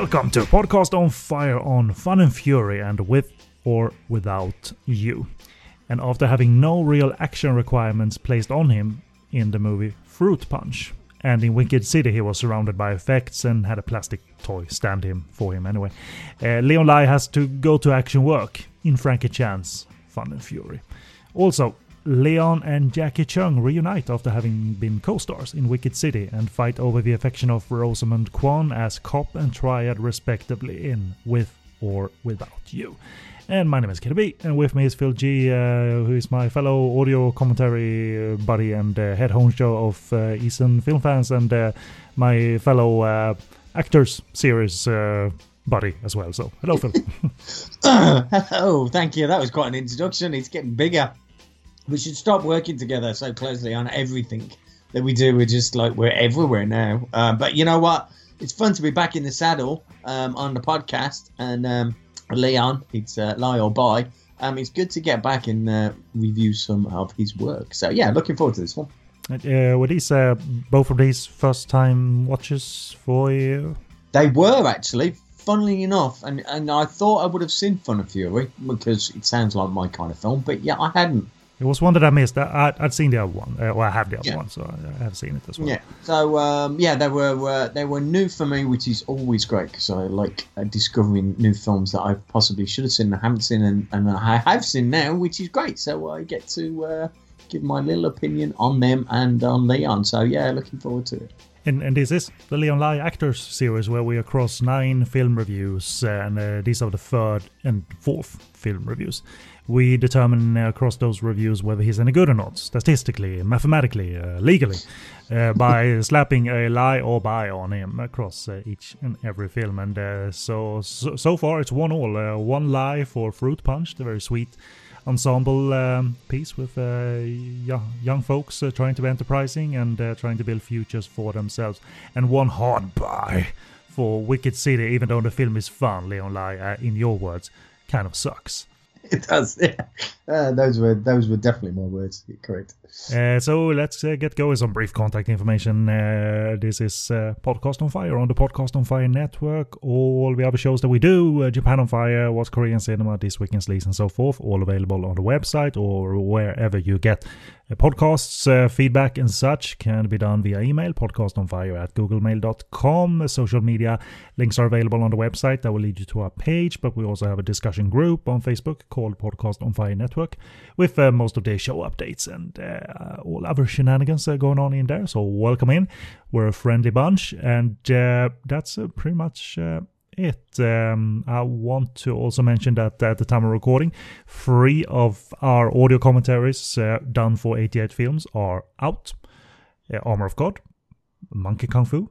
Welcome to Podcast on Fire on Fun and Fury and with or without you. And after having no real action requirements placed on him in the movie Fruit Punch, and in Wicked City he was surrounded by effects and had a plastic toy stand him for him anyway. Uh, Leon Lai has to go to action work in Frankie Chan's Fun and Fury. Also, Leon and Jacky Cheung reunite after having been co-stars in Wicked City and fight over the affection of Rosamund Kwan as cop and triad respectively in With or Without You. And my name is Kenny and with me is Phil G, uh, who is my fellow audio commentary uh, buddy and uh, head honcho of uh, Eastern Film Fans and uh, my fellow uh, actors series uh, buddy as well. So, hello, Phil. Hello, thank you. That was quite an introduction. It's getting bigger. We should stop working together so closely on everything that we do. We're just like we're everywhere now. Uh, but you know what? It's fun to be back in the saddle um, on the podcast. And um, Leon, it's uh, lie or buy. Um, it's good to get back and uh, review some of his work. So yeah, looking forward to this one. Uh, were these uh, both of these first time watches for you? They were actually, funnily enough, and, and I thought I would have seen Fun and Fury because it sounds like my kind of film, but yeah, I hadn't. It was one that I missed. I, I'd seen the other one, uh, well, I have the other Yeah. one, so I have seen it as well. Yeah. So um, yeah, they were uh, they were new for me, which is always great because I like uh, discovering new films that I possibly should have seen and haven't seen, and, and I have seen now, which is great. So I get to uh, give my little opinion on them and on Leon. So yeah, looking forward to it. And, and this is the Leon Lai Actors series where we across nine film reviews, and uh, these are the third and fourth film reviews. We determine uh, across those reviews whether he's any good or not, statistically, mathematically, uh, legally, uh, by slapping a lie or buy on him across uh, each and every film. And uh, so, so so far it's one all, uh, one lie for Fruit Punch, the very sweet ensemble um, piece with uh, young, young folks uh, trying to be enterprising and uh, trying to build futures for themselves, and one hard buy for Wicked City, even though the film is fun, Leon Lai, uh, in your words, kind of sucks. It does. Yeah. Uh, those were those were definitely my words. Correct. Uh, so let's uh, get going. Some brief contact information. Uh, this is uh, Podcast on Fire on the Podcast on Fire network. All the other shows that we do, uh, Japan on Fire, What's Korean Cinema, This Week in Sleaze, and so forth, all available on the website or wherever you get podcasts. Feedback and such can be done via email, podcastonfire at googlemail.com. Social media links are available on the website. That will lead you to our page, but we also have a discussion group on Facebook called Podcast on Fire Network with uh, most of the show updates and uh, all other shenanigans uh, going on in there. So welcome in. We're a friendly bunch, and uh, that's uh, pretty much uh, it. Um, I want to also mention that at the time of recording, three of our audio commentaries done for 88 films are out. Armor of God, Monkey Kung Fu,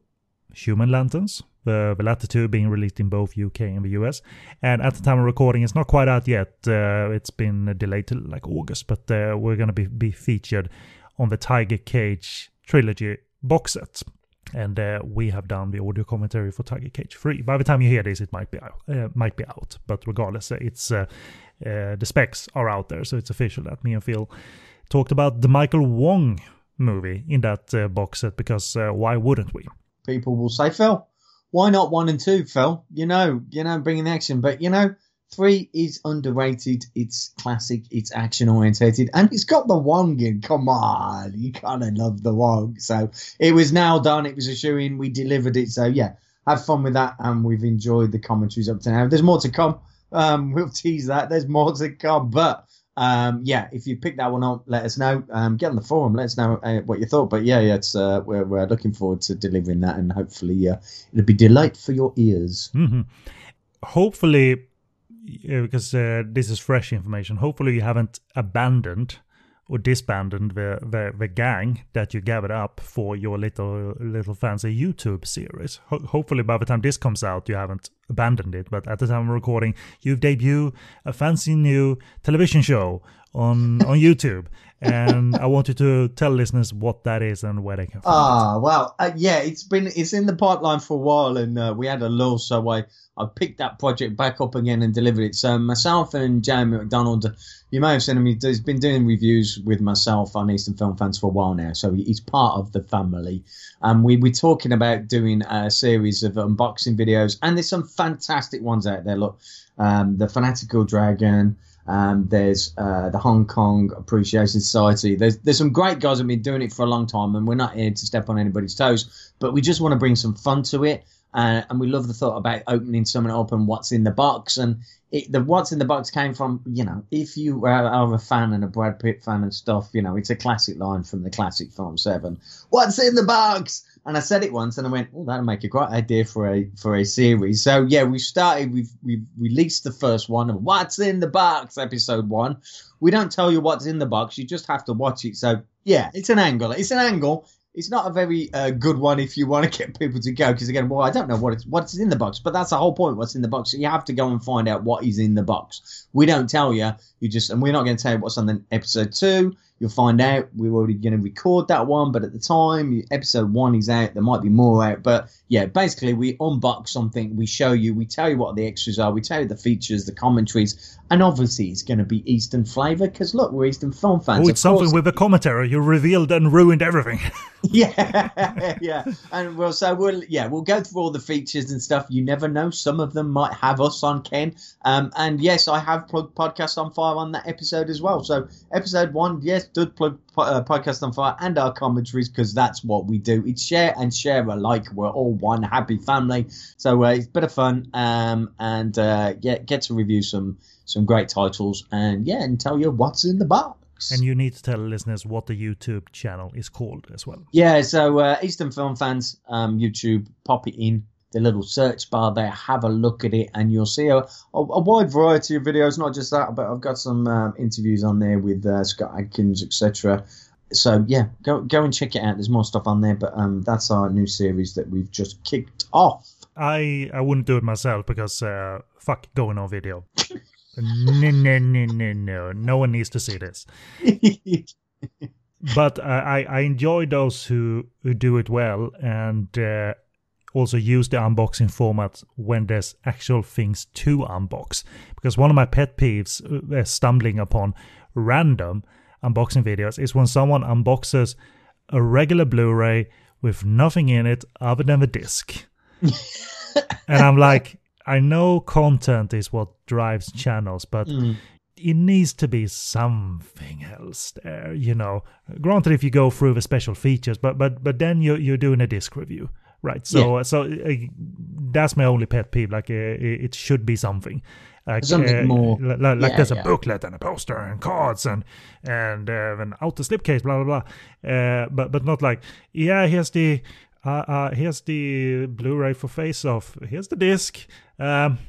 Human Lanterns, the, the latter two being released in both UK and the US. And at the time of recording, it's not quite out yet. Uh, it's been delayed to like August, but uh, we're going to be, be featured on the Tiger Cage trilogy box set. And uh, we have done the audio commentary for Tiger Cage 3. By the time you hear this, it might be out. Uh, might be out. But regardless, uh, it's uh, uh, the specs are out there, so it's official that me and Phil talked about the Michael Wong movie in that uh, box set because uh, why wouldn't we? People will say, Phil, why not one and two, Phil? You know, you know, bringing the action, but you know. Three is underrated. It's classic. It's action orientated, and it's got the Wong in. Come on, you kind of love the Wong. So it was now done. It was a shoe in. We delivered it. So yeah, have fun with that, and we've enjoyed the commentaries up to now. There's more to come. Um, we'll tease that. There's more to come, but um, yeah, if you pick that one up, let us know. Um, get on the forum. Let us know uh, what you thought. But yeah, yeah, it's uh, we're we're looking forward to delivering that, and hopefully uh, it'll be delight for your ears. hmm Hopefully, because uh, this is fresh information, hopefully you haven't abandoned or disbanded the, the, the gang that you gathered up for your little little fancy YouTube series. Ho- hopefully, by the time this comes out, you haven't abandoned it, but at the time of recording, you've debuted a fancy new television show on on YouTube, and I wanted to tell listeners what that is and where they can find Ah, well, uh, yeah, it's been it's in the pipeline for a while, and uh, we had a lull, so I I picked that project back up again and delivered it. So myself and Jamie McDonald, you may have seen him. He's been doing reviews with myself on Eastern Film Fans for a while now, so he's part of the family. And we we're talking about doing a series of unboxing videos, and there's some fantastic ones out there. Look, um, the Fanatical Dragon. Um, there's uh, the Hong Kong Appreciation Society. There's there's some great guys that have been doing it for a long time, and we're not here to step on anybody's toes, but we just want to bring some fun to it. Uh, and we love the thought about opening something up and what's in the box. And it, the what's in the box came from, you know, if you are, are a fan and a Brad Pitt fan and stuff, you know, it's a classic line from the classic film Seven. What's in the box? And I said it once, and I went, "Oh, that'll make a great idea for a for a series." So yeah, we started. We've we've released the first one of "What's in the Box" episode one. We don't tell you what's in the box; you just have to watch it. So yeah, it's an angle. It's an angle. It's not a very uh, good one if you want to get people to go because again, well, I don't know what it's what's in the box, but that's the whole point. What's in the box? So you have to go and find out what is in the box. We don't tell you. You just and we're not going to tell you what's on the episode two. You'll find out. We're already going to record that one, but at the time episode one is out, there might be more out. But yeah, basically we unbox something, we show you, we tell you what the extras are, we tell you the features, the commentaries, and obviously it's going to be Eastern flavour because look, we're Eastern film fans. Oh, it's something with the commentary. You revealed and ruined everything. yeah, yeah, and well, so we'll yeah we'll go through all the features and stuff. You never know; some of them might have us on Ken. Um, and yes, I have plugged podcast on fire on that episode as well. So episode one, yes, did plug uh, podcast on fire and our commentaries because that's what we do. It's share and share alike. We're all one happy family. So uh, it's a bit of fun. Um, and uh, yeah, get to review some some great titles and yeah, and tell you what's in the box. And you need to tell listeners what the YouTube channel is called as well. Yeah, so uh, Eastern Film Fans um, YouTube, pop it in the little search bar there, have a look at it, and you'll see a, a, a wide variety of videos. Not just that, but I've got some um, interviews on there with uh, Scott Adkins, etc. So yeah, go go and check it out. There's more stuff on there, but um, that's our new series that we've just kicked off. I I wouldn't do it myself because uh, fuck going on video. no, no, no, no, no. No one needs to see this. but uh, I, I enjoy those who, who do it well and uh, also use the unboxing format when there's actual things to unbox. Because one of my pet peeves, uh, stumbling upon random unboxing videos, is when someone unboxes a regular Blu ray with nothing in it other than the disc. and I'm like, I know content is what drives channels, but Mm. it needs to be something else there, you know. Granted, if you go through the special features, but but but then you're you're doing a disc review, right? So so uh, that's my only pet peeve. Like uh, it it should be something. Like, Something uh, more- li- li- like yeah, there's a yeah. booklet and a poster and cards and and uh, an auto slipcase, blah blah blah. Uh, but but not like yeah, here's the uh, uh, here's the Blu-ray for Face Off. Here's the disc. Um,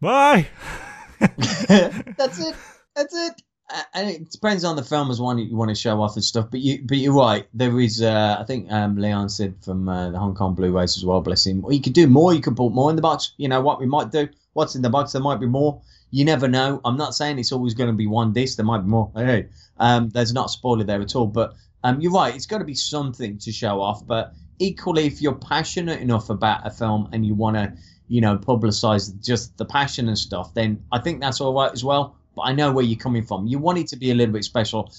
bye. That's it. That's it. Uh, And it depends on the film as one you want to show off and stuff. But you, but you're right. There is, uh, I think um, Leon said from uh, the Hong Kong Blu-rays as well. Bless him. You could do more. You could put more in the box. You know what we might do? What's in the box? There might be more. You never know. I'm not saying it's always going to be one disc. There might be more. Hey, um, there's not a spoiler there at all. But um, you're right. It's got to be something to show off. But equally, if you're passionate enough about a film and you want to, you know, publicize just the passion and stuff, then I think that's all right as well. But I know where you're coming from. You want it to be a little bit special.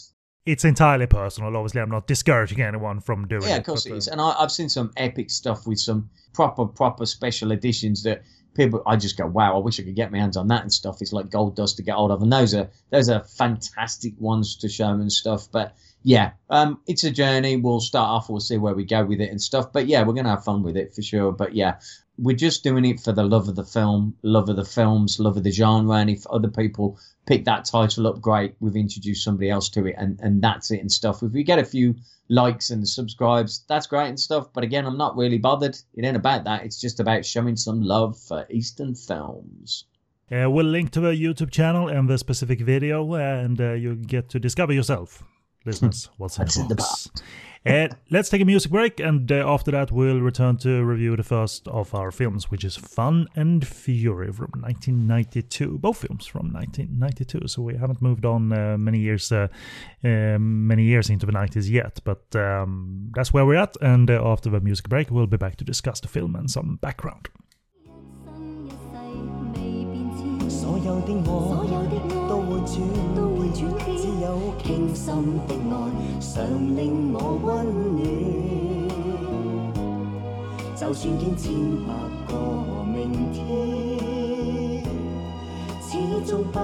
It's entirely personal. Obviously, I'm not discouraging anyone from doing it. Yeah, of course it is. uh, And I, I've seen some epic stuff with some proper, proper special editions that people, I just go, wow, I wish I could get my hands on that and stuff. It's like gold dust to get hold of. And those are, those are fantastic ones to show and stuff. But yeah, um, it's a journey. We'll start off, we'll see where we go with it and stuff. But yeah, we're going to have fun with it for sure. But yeah, we're just doing it for the love of the film, love of the films, love of the genre. And if other people pick that title up, great. We've introduced somebody else to it, and and that's it and stuff. If we get a few likes and subscribes, that's great and stuff. But again, I'm not really bothered. It ain't about that. It's just about showing some love for Eastern films. Uh, we'll link to the YouTube channel and the specific video, and uh, you get to discover yourself, listeners, what's in the in the box. Uh, let's take a music break, and uh, after that, we'll return to review the first of our films, which is Fun and Fury from 1992. Both films from 1992, so we haven't moved on uh, many years, uh, um, many years into the 90s yet. But um, that's where we're at, and uh, after the music break, we'll be back to discuss the film and some background. 所有的我，都会转 只有倾心的爱，常令我温暖。就算见千百个明天，始终不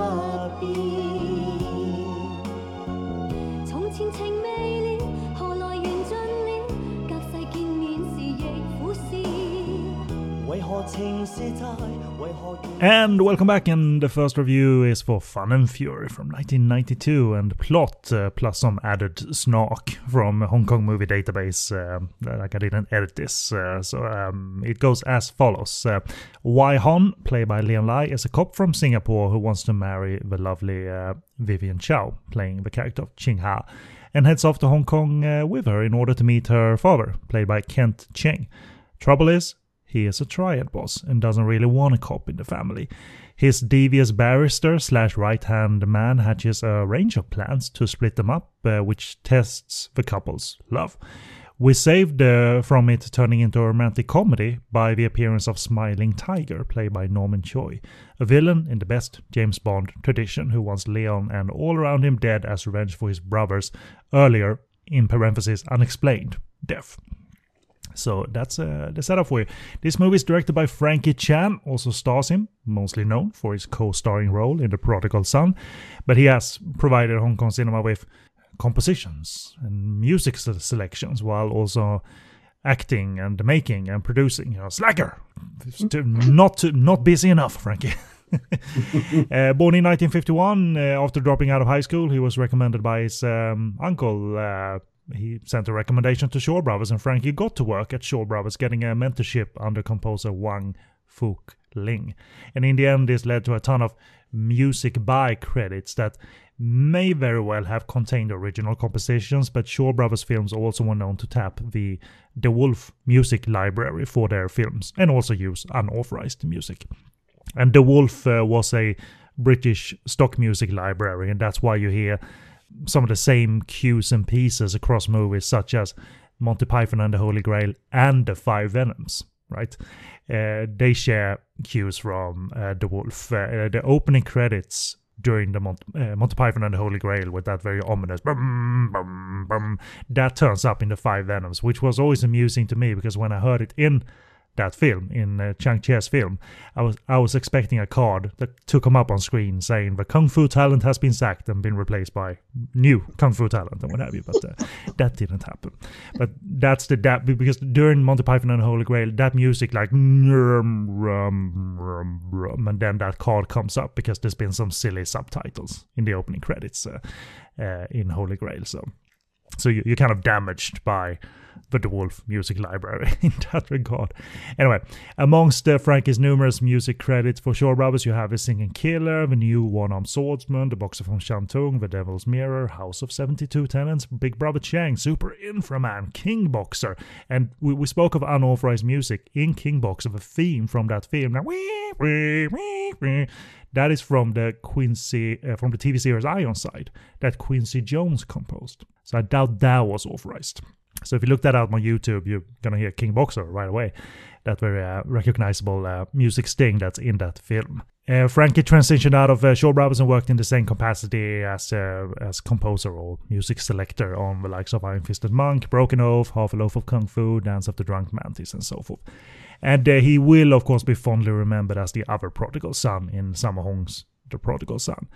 变。从前情未 And welcome back, and the first review is for Fun and Fury from 1992, and plot uh, plus some added snark from Hong Kong Movie Database. Uh, like I didn't edit this, uh, so um, it goes as follows: uh, Wai Hon, played by Leon Lai, is a cop from Singapore who wants to marry the lovely uh, Vivian Chow, playing the character of Ching Ha, and heads off to Hong Kong uh, with her in order to meet her father, played by Kent Cheng. Trouble is, he is a triad boss and doesn't really want a cop in the family. His devious barrister slash right hand man hatches a range of plans to split them up, uh, which tests the couple's love. We saved uh, from it turning into a romantic comedy by the appearance of Smiling Tiger, played by Norman Choi, a villain in the best James Bond tradition who wants Leon and all around him dead as revenge for his brother's earlier, in parentheses, unexplained death. So that's uh, the setup for you. This movie is directed by Frankie Chan, also stars him, mostly known for his co-starring role in The Prodigal Son, but he has provided Hong Kong cinema with compositions and music selections, while also acting and making and producing. You know, slacker, not not busy enough, Frankie. uh, born in 1951, uh, after dropping out of high school, he was recommended by his um, uncle. Uh, he sent a recommendation to Shaw Brothers, and Frankie got to work at Shaw Brothers, getting a mentorship under composer Wang Fuk Ling. And in the end, this led to a ton of music by credits that may very well have contained original compositions, but Shaw Brothers films also were known to tap the De Wolfe music library for their films and also use unauthorized music. And De Wolfe uh, was a British stock music library, and that's why you hear some of the same cues and pieces across movies, such as Monty Python and the Holy Grail and The Five Venoms, right? Uh, they share cues from uh, De Wolfe. Uh, the opening credits during the uh, Monty Python and the Holy Grail with that very ominous bum, bum, bum, that turns up in The Five Venoms, which was always amusing to me because when I heard it in that film in uh, Chang Cheh's film, I was I was expecting a card that took him up on screen saying the kung fu talent has been sacked and been replaced by new kung fu talent and what have you. But uh, that didn't happen. But that's the that because during Monty Python and the Holy Grail, that music like rum, rum, rum, rum, and then that card comes up because there's been some silly subtitles in the opening credits uh, uh, in Holy Grail. So so you, you're kind of damaged by the Dwarf music library in that regard. Anyway, amongst uh, Frankie's numerous music credits for Shaw Brothers, you have The Singing Killer, The New One Armed Swordsman, The Boxer from Shantung, The Devil's Mirror, House of 72 Tenants, Big Brother Chang, Super Inframan, King Boxer. And we, we spoke of unauthorized music in King Boxer, the theme from that film. Now. That is from the Quincy uh, from the TV series Ironside that Quincy Jones composed. So I doubt that was authorized. So if you look that up on YouTube, you're gonna hear King Boxer right away. That very uh, recognizable uh, music sting that's in that film. Uh, Frankie transitioned out of uh, Shaw Brothers and worked in the same capacity as uh, as composer or music selector on the likes of Iron Fisted Monk, Broken Oath, Half a Loaf of Kung Fu, Dance of the Drunk Mantis, and so forth. And uh, he will, of course, be fondly remembered as the other prodigal son in Sammo Hung's The Prodigal Son.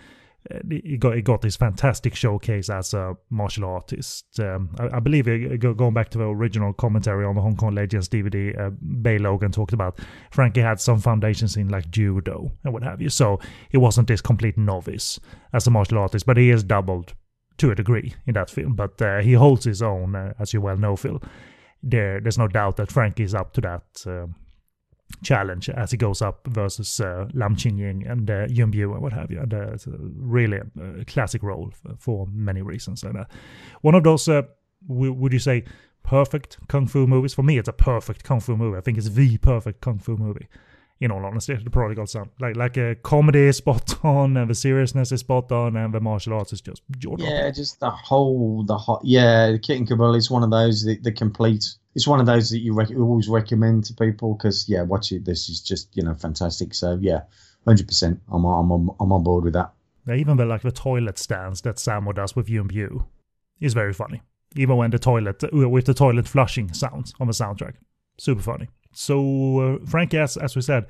He got he got this fantastic showcase as a martial artist. Um, I, I believe uh, going back to the original commentary on the Hong Kong Legends DVD, uh, Bey Logan talked about Frankie had some foundations in like judo and what have you. So he wasn't this complete novice as a martial artist, but he is doubled to a degree in that film. But uh, he holds his own, uh, as you well know, Phil. There, there's no doubt that Frankie is up to that. Challenge as he goes up versus uh, Lam Ching-ying and uh, Yuen Biao and what have you. And uh, it's a really a classic role for, for many reasons. And uh, one of those uh, w- would you say perfect kung fu movies? For me, it's a perfect kung fu movie. I think it's the perfect kung fu movie. In all honesty, The Prodigal Son, like like a comedy is spot on, and the seriousness is spot on, and the martial arts is just Yeah, just the whole, the hot, yeah, the Kit and Cabal is one of those, the, the complete, it's one of those that you, rec- always recommend to people because, yeah, watch it. This is just, you know, fantastic. So, yeah, 100%. I'm, I'm, on, I'm on board with that. Yeah, even the like the toilet stands that Sammo does with you and Biao is very funny. Even when the toilet uh, with the toilet flushing sounds on the soundtrack, super funny. So uh, Frankie, as as we said,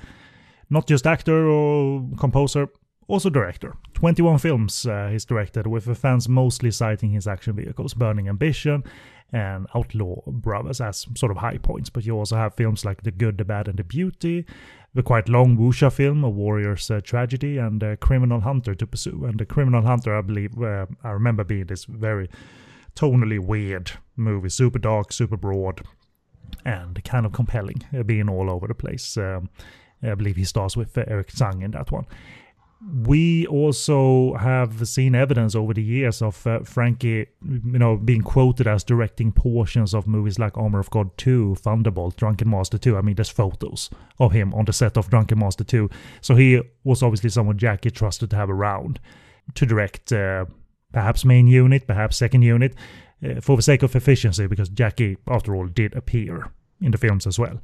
not just actor or composer, also director. 21 films uh, he's directed, with the fans mostly citing his action vehicles, Burning Ambition and Outlaw Brothers as sort of high points. But you also have films like The Good, the Bad, and the Beauty, the quite long Wuxia film, A Warrior's uh, Tragedy, and uh, Criminal Hunter to pursue. And The Criminal Hunter, I believe, uh, I remember being this very tonally weird movie, super dark, super broad, and kind of compelling, uh, being all over the place. Um, I believe he starts with uh, Eric Tsang in that one. We also have seen evidence over the years of uh, Frankie, you know, being quoted as directing portions of movies like Armor of God 2, Thunderbolt, Drunken Master 2. I mean, there's photos of him on the set of Drunken Master 2. So he was obviously someone Jackie trusted to have around to direct uh, perhaps main unit, perhaps second unit, uh, for the sake of efficiency, because Jackie, after all, did appear in the films as well.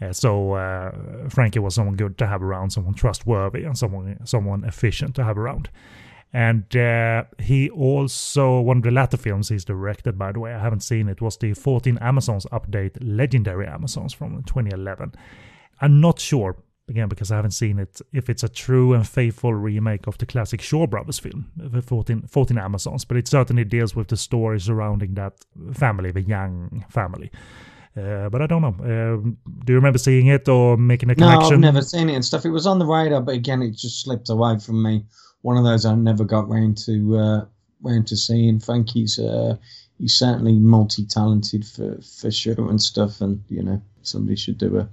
Uh, so uh, Frankie was someone good to have around, someone trustworthy, and someone someone efficient to have around. And uh, he also one of the latter films he's directed, by the way, I haven't seen it, was the 14 Amazons update, Legendary Amazons from 2011. I'm not sure again because I haven't seen it if it's a true and faithful remake of the classic Shaw Brothers film, the 14, 14 Amazons, but it certainly deals with the story surrounding that family, the Yang family. Uh, but I don't know. Um do you remember seeing it or making a connection? No? I've never seen it and stuff. It was on the radar, but again, it just slipped away from me. One of those I never got round to uh, round to seeing. Frankie's uh, he's certainly multi-talented for for sure and stuff, and you know somebody should do a,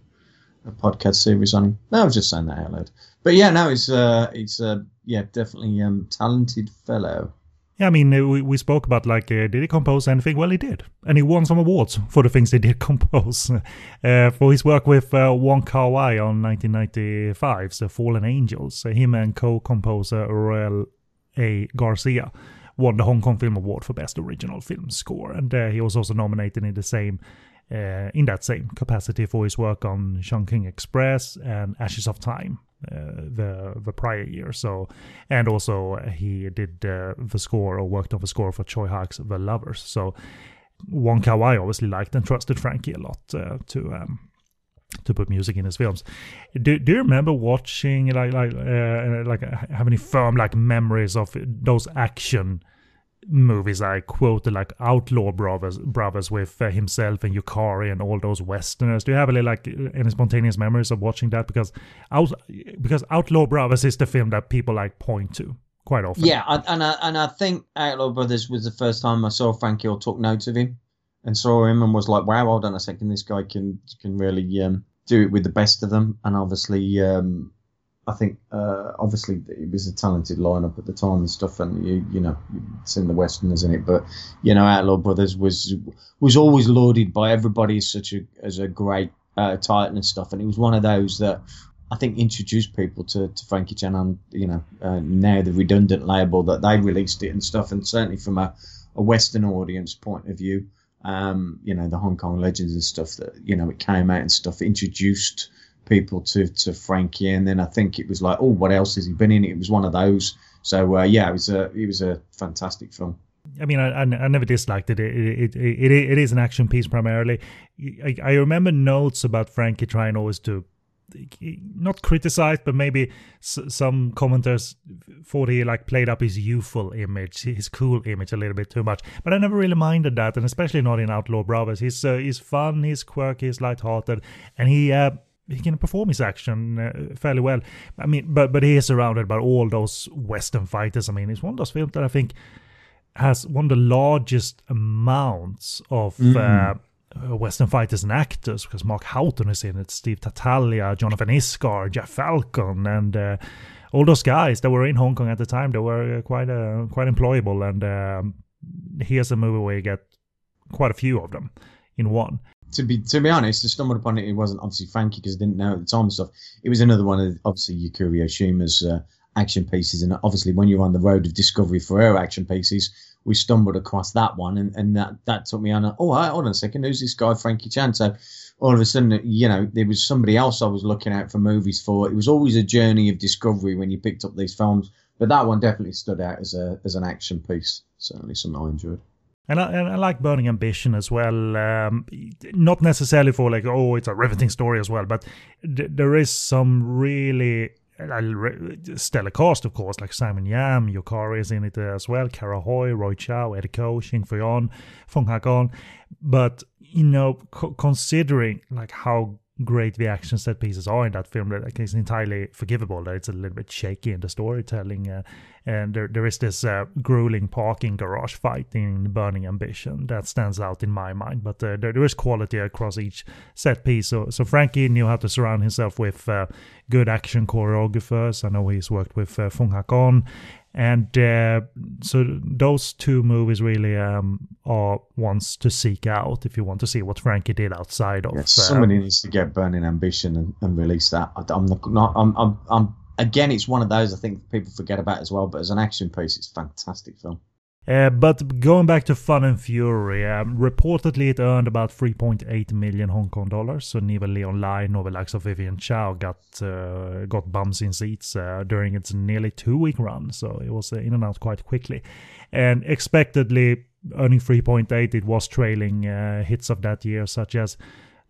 a podcast series on him. No, I was just saying that out loud. But yeah, no, he's uh, he's uh, yeah, definitely um, talented fellow. Yeah, I mean, uh, we, we spoke about like, uh, did he compose anything? Well, he did. And he won some awards for the things he did compose. Uh, for his work with uh, Wong Kar Wai on 1995's The Fallen Angels, him and co composer Roel A. Garcia won the Hong Kong Film Award for Best Original Film Score. And uh, he was also nominated in the same. Uh, in that same capacity for his work on Chungking Express and Ashes of Time, uh, the the prior year. So, and also he did uh, the score or worked on the score for Tsui Hark's The Lovers. So, Wong Kar Wai obviously liked and trusted Frankie a lot uh, to um, to put music in his films. Do, do you remember watching like like uh, like uh, have any firm like memories of those action? Movies I quoted like Outlaw Brothers brothers with uh, himself and Yukari and all those westerners. Do you have any like any spontaneous memories of watching that? Because out because Outlaw Brothers is the film that people like point to quite often. Yeah, I, and I, and I think Outlaw Brothers was the first time I saw Frankie or took note of him, and saw him and was like, "Wow, hold on a second, this guy can can really um, do it with the best of them." And obviously, um, I think uh, obviously it was a talented lineup at the time and stuff, and you you know it's in the Westerners in it, but you know Outlaw Brothers was was always lauded by everybody as such a as a great uh, title and stuff, and it was one of those that I think introduced people to, to Frankie Chan and you know uh, now the redundant label that they released it and stuff, and certainly from a, a Western audience point of view, um, you know the Hong Kong legends and stuff that you know it came out and stuff introduced people to to Frankie, and then I think it was like, oh, what else has he been in? It was one of those. So uh, yeah, it was a it was a fantastic film. I mean, I, I, I never disliked it. It, it, it. it is an action piece primarily. I, I remember notes about Frankie trying always to not criticize, but maybe s- some commenters thought he like played up his youthful image, his cool image a little bit too much. But I never really minded that, and especially not in Outlaw Brothers. He's uh, he's fun, he's quirky, he's lighthearted, and he. Uh, he can perform his action uh, fairly well. I mean, but but he is surrounded by all those Western fighters. I mean, it's one of those films that I think has one of the largest amounts of uh, uh, Western fighters and actors because Mark Houghton is in it, Steve Tartalia, Jonathan Isgar, Jeff Falcon, and uh, all those guys that were in Hong Kong at the time. They were uh, quite uh, quite employable, and um, here's a movie where you get quite a few of them in one. To be to be honest, I stumbled upon it. It wasn't obviously Frankie because I didn't know at the time and stuff. It was another one of obviously Yukari Oshima's uh, action pieces, and obviously when you're on the road of discovery for her action pieces, we stumbled across that one, and, and that that took me on. A, oh, hold on a second, who's this guy Frankie Chan? So all of a sudden, you know, there was somebody else I was looking out for movies for. It was always a journey of discovery when you picked up these films, but that one definitely stood out as a as an action piece. Certainly something I enjoyed. And I, and I like Burning Ambition as well. Um, not necessarily for like, oh, it's a riveting story as well, but th- there is some really uh, stellar cast, of course, like Simon Yam, Yukari is in it as well, Kara Hui, Roy Chow, Eddie Ko, Shing Fui-On, Fung Hak-on. But, you know, co- considering like how great the action set pieces are in that film that like, it's entirely forgivable that it's a little bit shaky in the storytelling uh, and there, there is this uh, grueling parking garage fight in burning ambition that stands out in my mind but uh, there, there is quality across each set piece so, so frankie knew how to surround himself with uh, good action choreographers i know he's worked with uh, fung hak-on and uh, so those two movies really um, are ones to seek out if you want to see what Frankie did outside of. Yeah, uh, somebody needs to get Burning Ambition and, and release that. I, am not. I'm, I'm. I'm. Again, it's one of those I think people forget about as well. But as an action piece, it's a fantastic film. Uh, but going back to Fun and Fury, um, reportedly it earned about 3.8 million Hong Kong dollars. So neither Leon Lai nor the likes of Vivian Chow got uh, got bums in seats uh, during its nearly two week run. So it was uh, in and out quite quickly. And expectedly earning 3.8, it was trailing uh, hits of that year, such as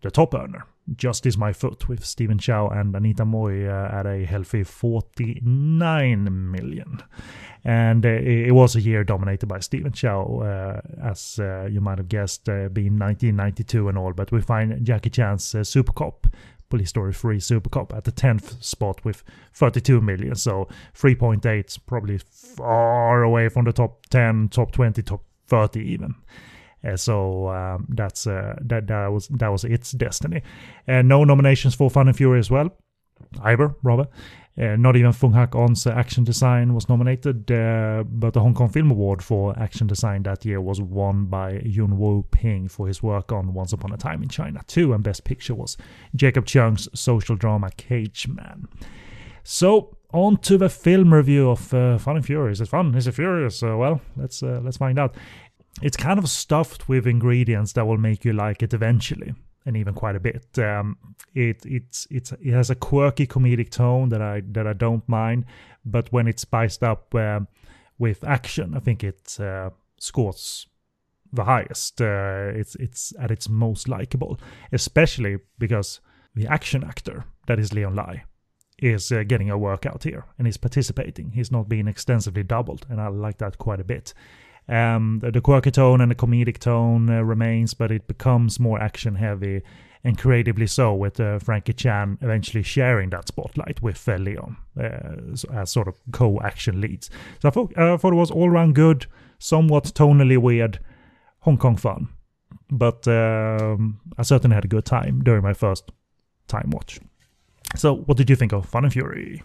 the top earner, Justice My Foot, with Stephen Chow and Anita Mui uh, at a healthy 49 million. And uh, it was a year dominated by Stephen Chow, uh, as uh, you might have guessed, uh, being 1992 and all. But we find Jackie Chan's uh, Super Cop, Police Story 3 Super Cop, at the 10th spot with 32 million. So 3.8 probably far away from the top 10, top 20, top 30 even. Uh, so um, that's uh, that that was that was its destiny. Uh, no nominations for Fun and Fury as well, either rather. Uh, not even Fung Hak On's action design was nominated, uh, but the Hong Kong Film Award for action design that year was won by Yuen Woo Ping for his work on Once Upon a Time in China 2, and Best Picture was Jacob Cheung's social drama Cage Man. So on to the film review of uh, Fun and Fury. Is it fun? Is it furious? Uh, well, let's uh, let's find out. It's kind of stuffed with ingredients that will make you like it eventually, and even quite a bit. Um, it it's it's it has a quirky comedic tone that I that I don't mind, but when it's spiced up uh, with action, I think it uh, scores the highest. Uh, it's it's at its most likable, especially because the action actor that is Leon Lai is uh, getting a workout here and he's participating. He's not being extensively doubled, and I like that quite a bit. Um, the, the quirky tone and the comedic tone uh, remains, but it becomes more action heavy and creatively so, with uh, Frankie Chan eventually sharing that spotlight with uh, Leon uh, as sort of co action leads. So I thought, I thought it was all around good, somewhat tonally weird, Hong Kong fun. But um, I certainly had a good time during my first time watch. So, what did you think of Fun and Fury?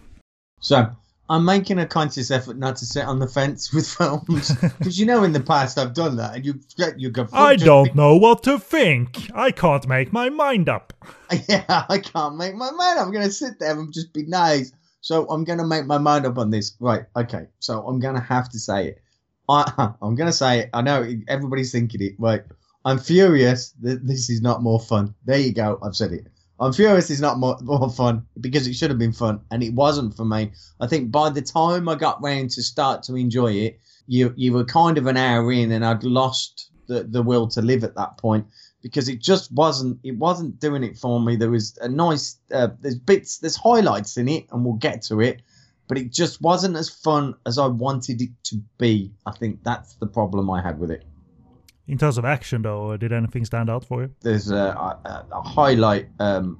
So I'm making a conscious effort not to sit on the fence with films because you know in the past I've done that and you get you go. I don't know what to think. I can't make my mind up. Yeah, I can't make my mind. up. I'm gonna sit there and just be nice. So I'm gonna make my mind up on this. Right? Okay. So I'm gonna have to say it. I, I'm gonna say it. I know everybody's thinking it. Right? I'm furious that this is not more fun. There you go. I've said it. I'm furious it's not more, more fun because it should have been fun and it wasn't for me. I think by the time I got round to start to enjoy it, you you were kind of an hour in and I'd lost the, the will to live at that point because it just wasn't it wasn't doing it for me. There was a nice uh, there's bits there's highlights in it and we'll get to it, but it just wasn't as fun as I wanted it to be. I think that's the problem I had with it. In terms of action, though, did anything stand out for you? there's a, a, a highlight um,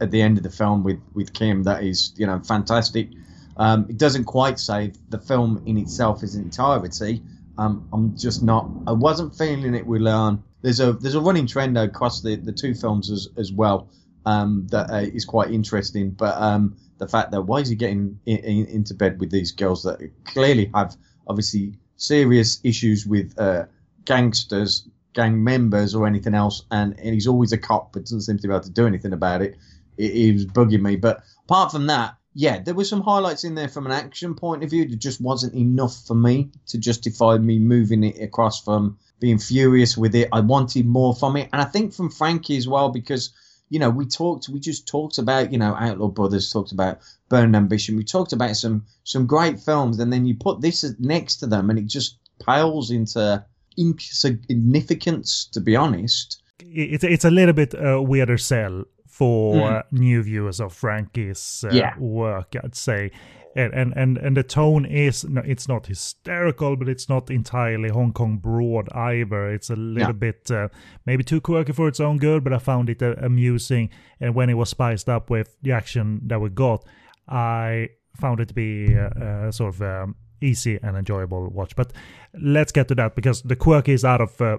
at the end of the film with, with Kim that is you know fantastic. Um, it doesn't quite save the film in itself an entirety. Um, I'm just not. I wasn't feeling it with Leon. There's a there's a running trend across the, the two films as as well um, that uh, is quite interesting. But um, the fact that why is he getting in, in, into bed with these girls that clearly have obviously serious issues with uh, gangsters gang members or anything else, and, and he's always a cop, but doesn't seem to be able to do anything about it. It, it was bugging me. But apart from that, yeah, there were some highlights in there from an action point of view. It just wasn't enough for me to justify me moving it across from being furious with it. I wanted more from it, and I think from Frankie as well because you know we talked, we just talked about you know Outlaw Brothers, talked about Burned Ambition, we talked about some some great films, and then you put this next to them, and it just pales into insignificance. To be honest, it's it's a little bit a weirder sell for mm. new viewers of Frankie's uh, yeah. work, I'd say. And, and and and the tone is no, it's not hysterical, but it's not entirely Hong Kong broad either. It's a little yeah. bit uh, maybe too quirky for its own good, but I found it uh, amusing. And when it was spiced up with the action that we got, I found it to be uh, uh sort of um, easy and enjoyable watch. But let's get to that because the quirk is out of uh,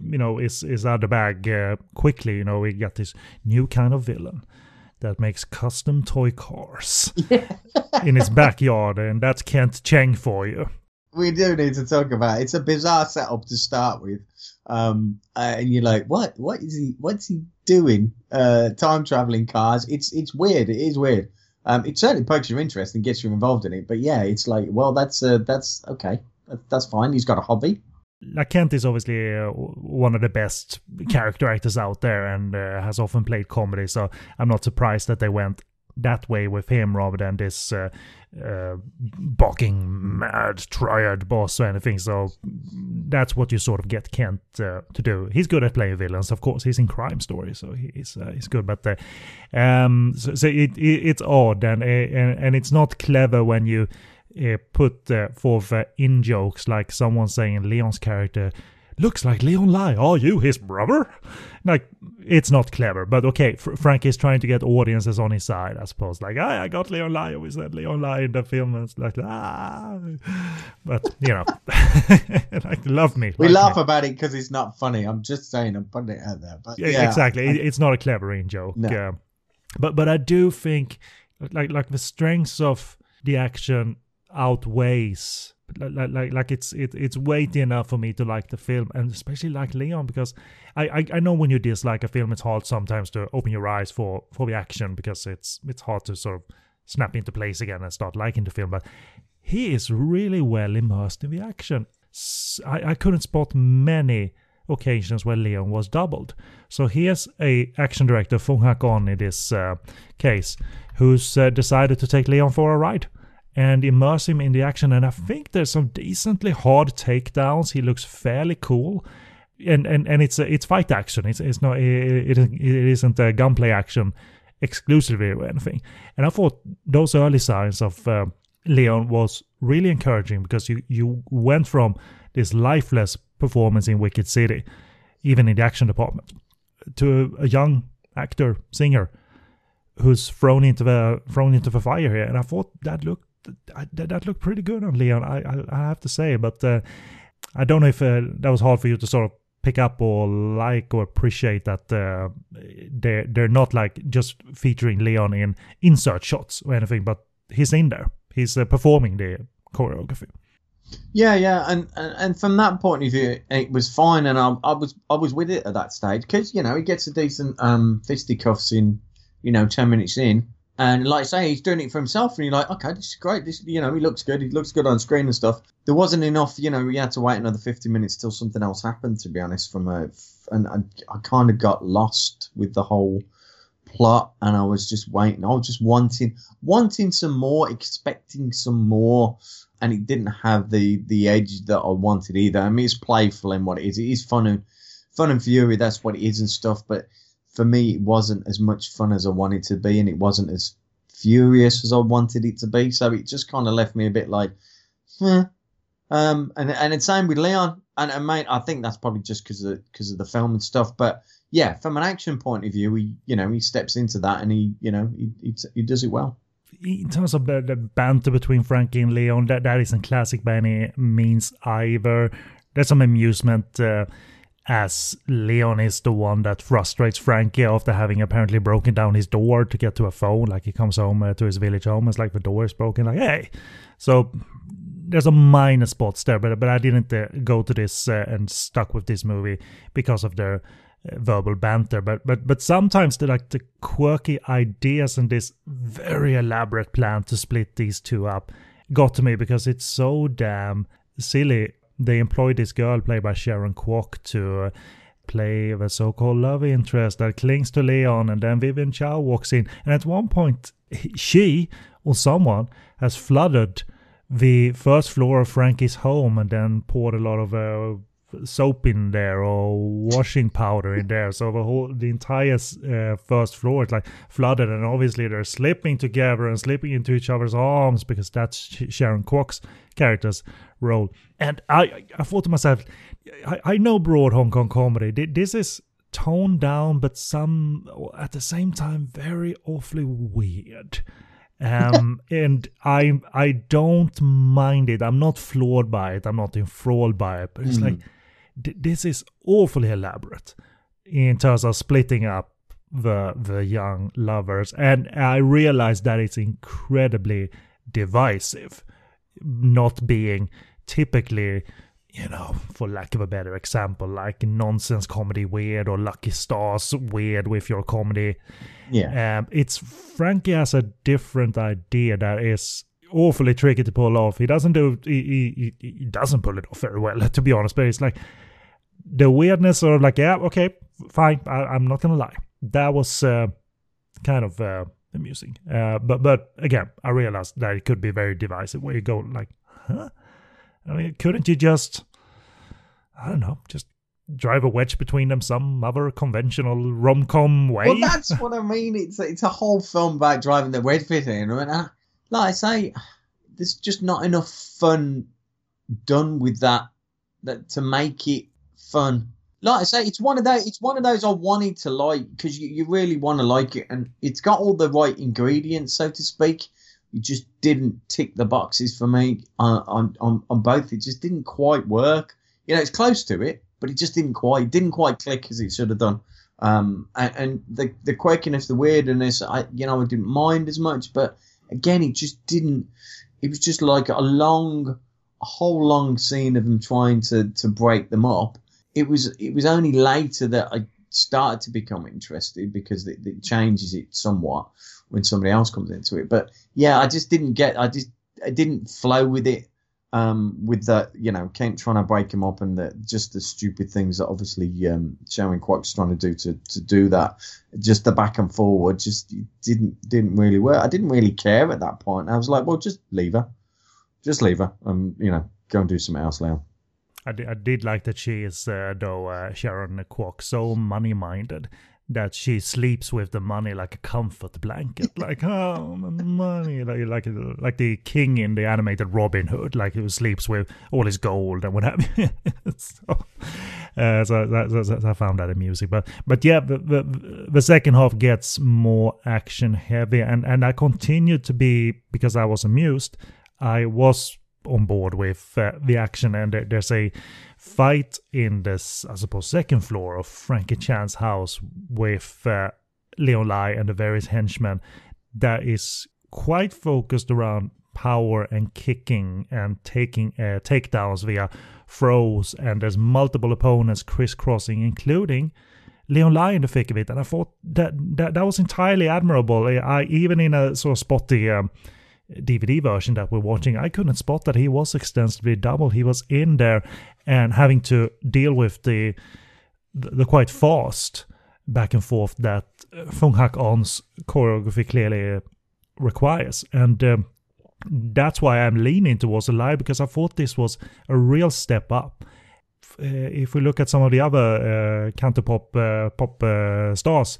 you know is is out of the bag uh, quickly. You know we got this new kind of villain that makes custom toy cars in his backyard, and that's Kent Cheng for you. We do need to talk about it. It's a bizarre setup to start with, um, uh, and you're like, what? What is he? What's he doing? Uh, time traveling cars. It's it's weird. It is weird. Um, it certainly pokes your interest and gets you involved in it. But yeah, it's like, well, that's uh, that's okay, that's fine. He's got a hobby. Kent is obviously uh, one of the best character actors out there and uh, has often played comedy. So I'm not surprised that they went that way with him rather than this uh, uh, barking mad triad boss or anything. So that's what you sort of get Kent uh, to do. He's good at playing villains, of course. He's in Crime Story, so he's uh, he's good. But uh, um, so, so it, it, it's odd and, uh, and and it's not clever when you uh, put forth in jokes like someone saying Leon's character looks like Leon Lai. Are you his brother? Like, it's not clever, but okay. Fr- Frank is trying to get audiences on his side, I suppose. Like, I, I got Leon Lai. We said Leon Lai in the film. And it's like, ah. But, you know, like, love me. We like laugh me. about it because it's not funny. I'm just saying, I'm putting it out there. But yeah, yeah exactly. I, it's not a clever in joke. No. But, but I do think, like, like the strengths of the action outweighs like like like it's it, it's weighty enough for me to like the film and especially like Leon because I, I I know when you dislike a film it's hard sometimes to open your eyes for for the action because it's it's hard to sort of snap into place again and start liking the film but he is really well immersed in the action. I, I couldn't spot many occasions where Leon was doubled. So here's a action director Fung Hak On in this uh, case who's uh, decided to take Leon for a ride and immerse him in the action. And I think there's some decently hard takedowns. He looks fairly cool. And and, and it's it's fight action. It's it's not it, it, it isn't a gunplay action exclusively or anything. And I thought those early signs of uh, Leon was really encouraging because you you went from this lifeless performance in Wicked City, even in the action department, to a young actor singer who's thrown into the thrown into the fire here. And I thought that looked that, that looked pretty good on Leon. I I, I have to say, but uh, I don't know if uh, that was hard for you to sort of pick up or like or appreciate that uh, they're they're not like just featuring Leon in insert shots or anything, but he's in there. He's uh, performing the choreography. Yeah, yeah, and, and and from that point of view, it was fine, and I, I was I was with it at that stage because you know he gets a decent um fisticuffs in you know ten minutes in, and like I say, he's doing it for himself, and you're like, okay, this is great. This, you know, he looks good. He looks good on screen and stuff. There wasn't enough, you know. We had to wait another 50 minutes till something else happened. To be honest, from a, and I, I kind of got lost with the whole plot, and I was just waiting. I was just wanting, wanting some more, expecting some more, and it didn't have the the edge that I wanted either. I mean, it's playful and what it is. It is fun and fun and fury. That's what it is and stuff, but for me, it wasn't as much fun as I wanted to be, and it wasn't as furious as I wanted it to be. So it just kind of left me a bit like, eh. Um, and and it's same with Leon, and, and mate, I think that's probably just because of because of the film and stuff. But yeah, from an action point of view, he you know he steps into that and he you know he he, he does it well. In terms of the, the banter between Frankie and Leon, that that isn't classic by any means either. There's some amusement. Uh, as Leon is the one that frustrates Frankie after having apparently broken down his door to get to a phone. Like he comes home uh, to his village home, it's like the door is broken. Like, hey, so there's a minor spots there, but but I didn't uh, go to this uh, and stuck with this movie because of their uh, verbal banter. But but but sometimes the like the quirky ideas and this very elaborate plan to split these two up got to me because it's so damn silly. They employed this girl played by Sharon Kwok to. Uh, play the so-called love interest that clings to Leon, and then Vivian Chow walks in, and at one point, she or someone has flooded the first floor of Frankie's home and then poured a lot of uh, soap in there or washing powder in there. So the whole, the entire uh, first floor is like flooded, and obviously they're slipping together and slipping into each other's arms because that's Sharon Kwok's character's role. And I, I thought to myself, I, I know broad Hong Kong comedy. This is toned down, but some at the same time very awfully weird. Um, and I I don't mind it. I'm not floored by it. I'm not enthralled by it. But it's like th- this is awfully elaborate in terms of splitting up the the young lovers, and I realize that it's incredibly divisive, not being typically you know, for lack of a better example, like nonsense comedy weird or Lucky Stars weird with your comedy. Yeah. Um, it's Frankie has a different idea that is awfully tricky to pull off. He doesn't do he, he, he doesn't pull it off very well, to be honest. But it's like the weirdness of like, yeah, okay, fine. I, I'm not gonna lie, that was uh, kind of uh, amusing. Uh, but but again, I realized that it could be very divisive. Where you go like, huh? I mean, couldn't you just, I don't know, just drive a wedge between them some other conventional rom com way? Well, that's what I mean. It's it's a whole film about driving the wedge in. I mean, I, like I say, there's just not enough fun done with that that to make it fun. Like I say, it's one of those. It's one of those I wanted to like because you, you really want to like it, and it's got all the right ingredients, so to speak. You just didn't tick the boxes for me on on, on, on both. It just didn't quite work. You know, it's close to it, but it just didn't quite didn't quite click as it should have done. Um, and, and the the quirkiness, the weirdness, I you know I didn't mind as much, but again, it just didn't. It was just like a long, a whole long scene of them trying to to break them up. It was it was only later that I started to become interested because it, it changes it somewhat when somebody else comes into it. But yeah, I just didn't get. I just I didn't flow with it. Um, with that, you know Kent trying to break him up and the, just the stupid things that obviously um, Sharon Kwok's trying to do to, to do that, just the back and forward just didn't didn't really work. I didn't really care at that point. I was like, well, just leave her, just leave her, and you know go and do something else, Leon. I did, I did like that she is, uh, though, uh, Sharon Kwok, so money minded that she sleeps with the money like a comfort blanket. like, oh, money. Like, like, like the king in the animated Robin Hood, like who sleeps with all his gold and what have you. so, uh, so, that, so, so I found that amusing. But, but yeah, the, the, the second half gets more action heavy. And, and I continued to be, because I was amused, I was on board with uh, the action and there- there's a fight in this i suppose second floor of frankie chan's house with uh, leon lai and the various henchmen that is quite focused around power and kicking and taking uh, takedowns via throws and there's multiple opponents crisscrossing including Leon Lai in the thick of it, and I thought that that, that was entirely admirable. I, I even in a sort of spotty um, DVD version that we're watching, I couldn't spot that he was extensively doubled. He was in there and having to deal with the the, quite fast back and forth that uh, Fung Hak-on's choreography clearly requires, and. Um, that's why I'm leaning towards the lie because I thought this was a real step up. Uh, if we look at some of the other uh, Cantopop uh, pop uh, stars,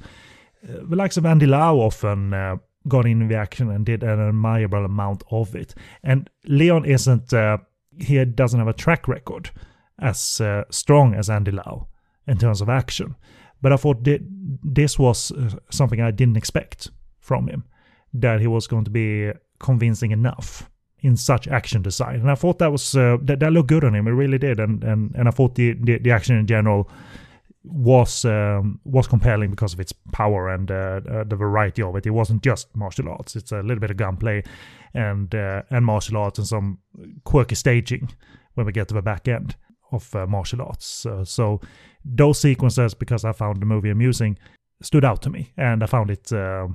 the likes of Andy Lau often got in the action and did an admirable amount of it. And Leon isn't, uh, he doesn't have a track record as uh, strong as Andy Lau in terms of action. But I thought thi- this was uh, something I didn't expect from him, that he was going to be convincing enough in such action design. And I thought that was uh, that, that looked good on him. It really did. And and, and I thought the, the, the action in general was um, was compelling because of its power and uh, uh, the variety of it. It wasn't just martial arts; it's a little bit of gunplay and uh, and martial arts and some quirky staging when we get to the back end of uh, martial arts. So those sequences, because I found the movie amusing, stood out to me, and I found it uh,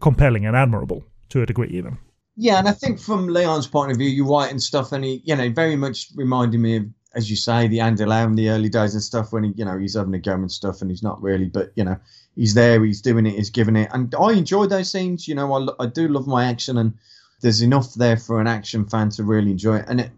compelling and admirable to a degree, even. Yeah, and I think from Leon's point of view, you're right and stuff, and he, you know, very much reminded me of, as you say, the Andy Lau in the early days and stuff when he, you know, he's having a go and stuff, and he's not really, but you know, he's there, he's doing it, he's giving it, and I enjoy those scenes. You know, I, I do love my action, and there's enough there for an action fan to really enjoy it, and it,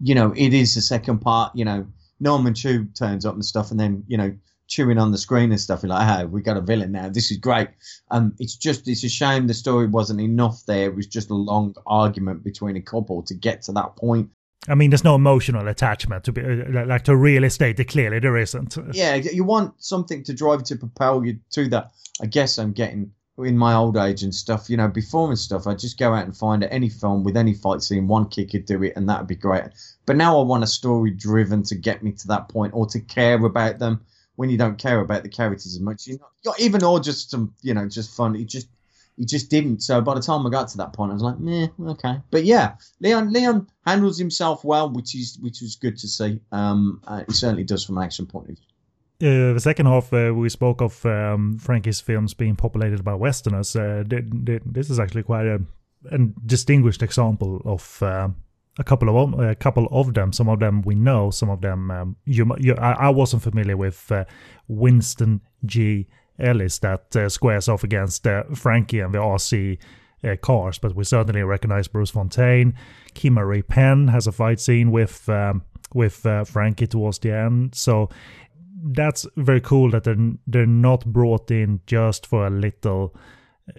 you know, it is the second part. You know, Norman Chu turns up and stuff, and then you know chewing on the screen and stuff. You're like, hey, we got a villain now. This is great. Um, it's just it's a shame the story wasn't enough there. It was just a long argument between a couple to get to that point. I mean, there's no emotional attachment to be uh, like to real estate. clearly. There isn't. Yeah, you want something to drive to propel you to that. I guess I'm getting in my old age and stuff. You know, before and stuff, I'd just go out and find any film with any fight scene, one kick could do it, and that'd be great. But now I want a story driven to get me to that point or to care about them when you don't care about the characters as much. You're not, you're even or just some, you know, just fun. He just he just didn't. So by the time I got to that point, I was like, meh, okay. But yeah, Leon Leon handles himself well, which is which was good to see. Um, uh, he certainly does from an action point of view. Uh, the second half, uh, we spoke of um, Frankie's films being populated by Westerners. Uh, this is actually quite a, a distinguished example of uh, a couple of a couple of them. Some of them we know. Some of them um, you, you I, I, wasn't familiar with. Uh, Winston G. Ellis that uh, squares off against uh, Frankie and the RC uh, cars, but we certainly recognize Bruce Fontaine. Kim Maree Penn has a fight scene with um, with Frankie towards the end, so that's very cool that they're they're not brought in just for a little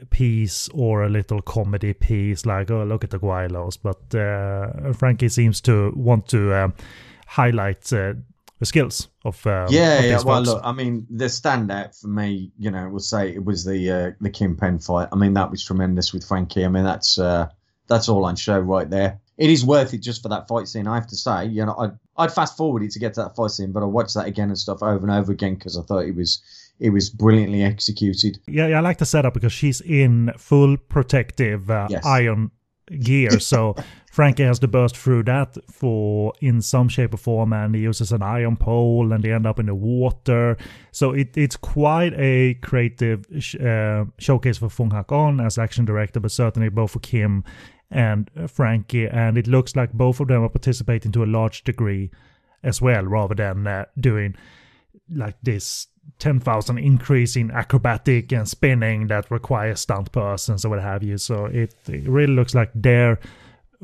piece or a little comedy piece like oh look at the gweilos but uh, frankie seems to want to uh, highlight uh, the skills of um, yeah of yeah well look i mean the standout for me you know we'll say it was the uh, the kim penn fight i mean that was tremendous with frankie i mean that's uh, that's all on show right there it is worth it just for that fight scene i have to say you know i'd, I'd fast forward it to get to that fight scene but i watched that again and stuff over and over again because i thought it was it was brilliantly executed. Yeah, yeah, I like the setup because she's in full protective uh, yes. iron gear. So Frankie has to burst through that for in some shape or form, and he uses an iron pole, and they end up in the water. So it, it's quite a creative sh- uh, showcase for Fung Hak-on as action director, but certainly both for Kim and Frankie. And it looks like both of them are participating to a large degree as well, rather than uh, doing like this 10,000 increase in acrobatic and spinning that requires stunt persons or what have you. So it, it, really looks like their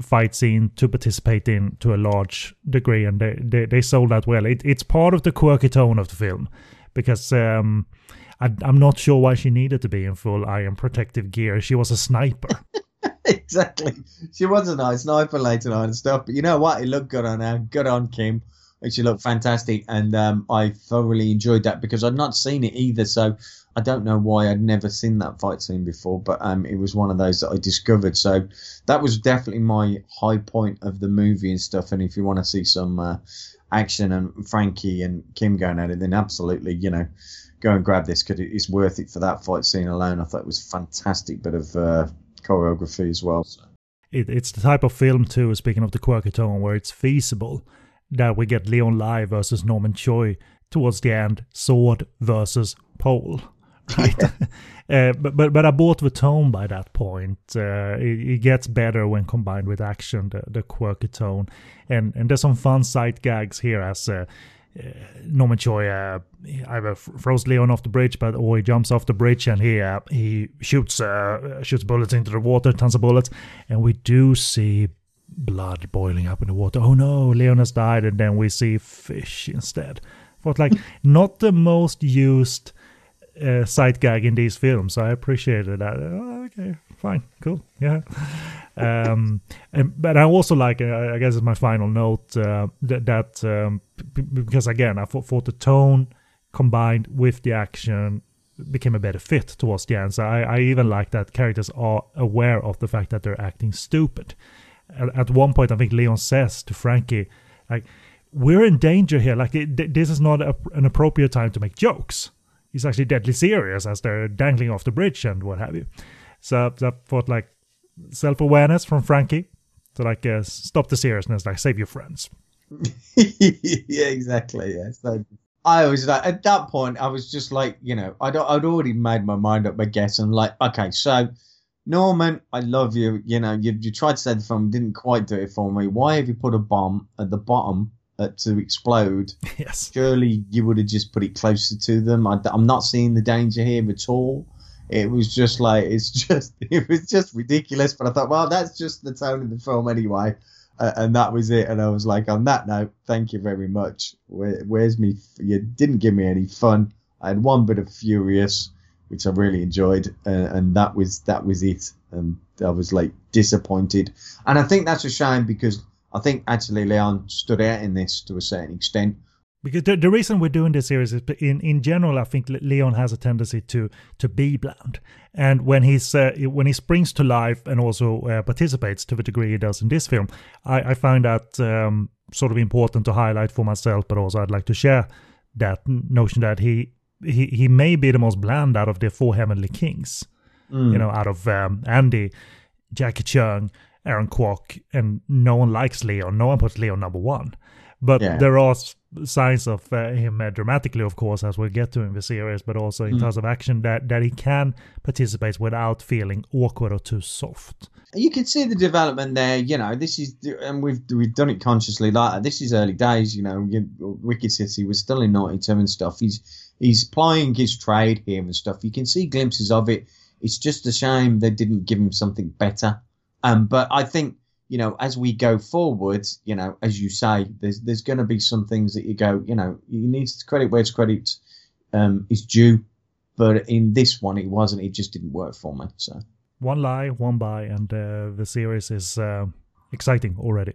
fight scene to participate in to a large degree, and they, they, they sold that well. It, it's part of the quirky tone of the film because um, I, I'm not sure why she needed to be in full iron protective gear. She was a sniper. exactly. She was a nice sniper later on and stuff, but you know what? It looked good on her. Good on Kim actually looked fantastic, and um, I thoroughly enjoyed that because I'd not seen it either. So I don't know why I'd never seen that fight scene before, but um, it was one of those that I discovered. So that was definitely my high point of the movie and stuff. And if you want to see some uh, action and Frankie and Kim going at it, then absolutely, you know, go and grab this because it's worth it for that fight scene alone. I thought it was a fantastic bit of uh, choreography as well. So. It, it's the type of film too. Speaking of the quirky tone, where it's feasible that we get Leon Lai versus Norman Chu towards the end, sword versus pole. Right, uh, but but but I bought the tone by that point. Uh, it, it, gets better when combined with action, the, the quirky tone, and and there's some fun sight gags here as uh, uh Norman Chu uh, either throws Leon off the bridge, but or he jumps off the bridge and he uh, he shoots uh, shoots bullets into the water, tons of bullets, and we do see blood boiling up in the water. Oh no, Leon has died, and then we see fish instead. But like not the most used uh, sight gag in these films. I appreciated that. Oh, okay, fine, cool, yeah. um, and, but I also like, uh, I guess, it's my final note uh, that, that um, because again, I thought, thought the tone combined with the action became a better fit towards the end. So I, I even like that characters are aware of the fact that they're acting stupid at, at one point, I think Leon says to Frankie, like, we're in danger here. Like it, th- this is not a, an appropriate time to make jokes. He's actually deadly serious as they're dangling off the bridge and what have you. So that thought like self awareness from Frankie to like uh, stop the seriousness, like save your friends. yeah, exactly. Yeah. So I was like, at that point, I was just like, you know, I'd, I'd already made my mind up, I guess. I'm like, okay, so Norman, I love you. You know, you, you tried to save the film, didn't quite do it for me. Why have you put a bomb at the bottom uh, to explode? yes. Surely you would have just put it closer to them. I, I'm not seeing the danger here at all. It was just like it's just it was just ridiculous. But I thought, well, that's just the tone of the film anyway, uh, and that was it. And I was like, on that note, thank you very much. Where, where's me? You didn't give me any fun. I had one bit of Furious, which I really enjoyed, uh, and that was that was it. And I was like disappointed. And I think that's a shame because I think actually Leon stood out in this to a certain extent. Because the, the reason we're doing this series is in in general, I think Leon has a tendency to to be bland, and when he's uh, when he springs to life and also uh, participates to the degree he does in this film, I, I find that um, sort of important to highlight for myself, but also I'd like to share that notion that he he he may be the most bland out of the four heavenly kings, you know, out of um, Andy, Jacky Cheung, Aaron Kwok, and no one likes Leon. No one puts Leon number one. But Yeah. there are signs of uh, him uh, dramatically, of course, as we'll get to in the series, but also in terms of action that, that he can participate without feeling awkward or too soft. you can see the development there. You know, this is, and we've we've done it consciously like that. This is early days. You know, Wicked City was still in '92 and stuff. He's he's plying his trade here and stuff. You can see glimpses of it. It's just a shame they didn't give him something better. Um, but I think you know, as we go forward, you know, as you say, there's there's going to be some things that you go, you know, you need to credit where it's credit um, is due. But in this one, it wasn't. It just didn't work for me. So. One lie, one buy, and uh, the series is uh, exciting already.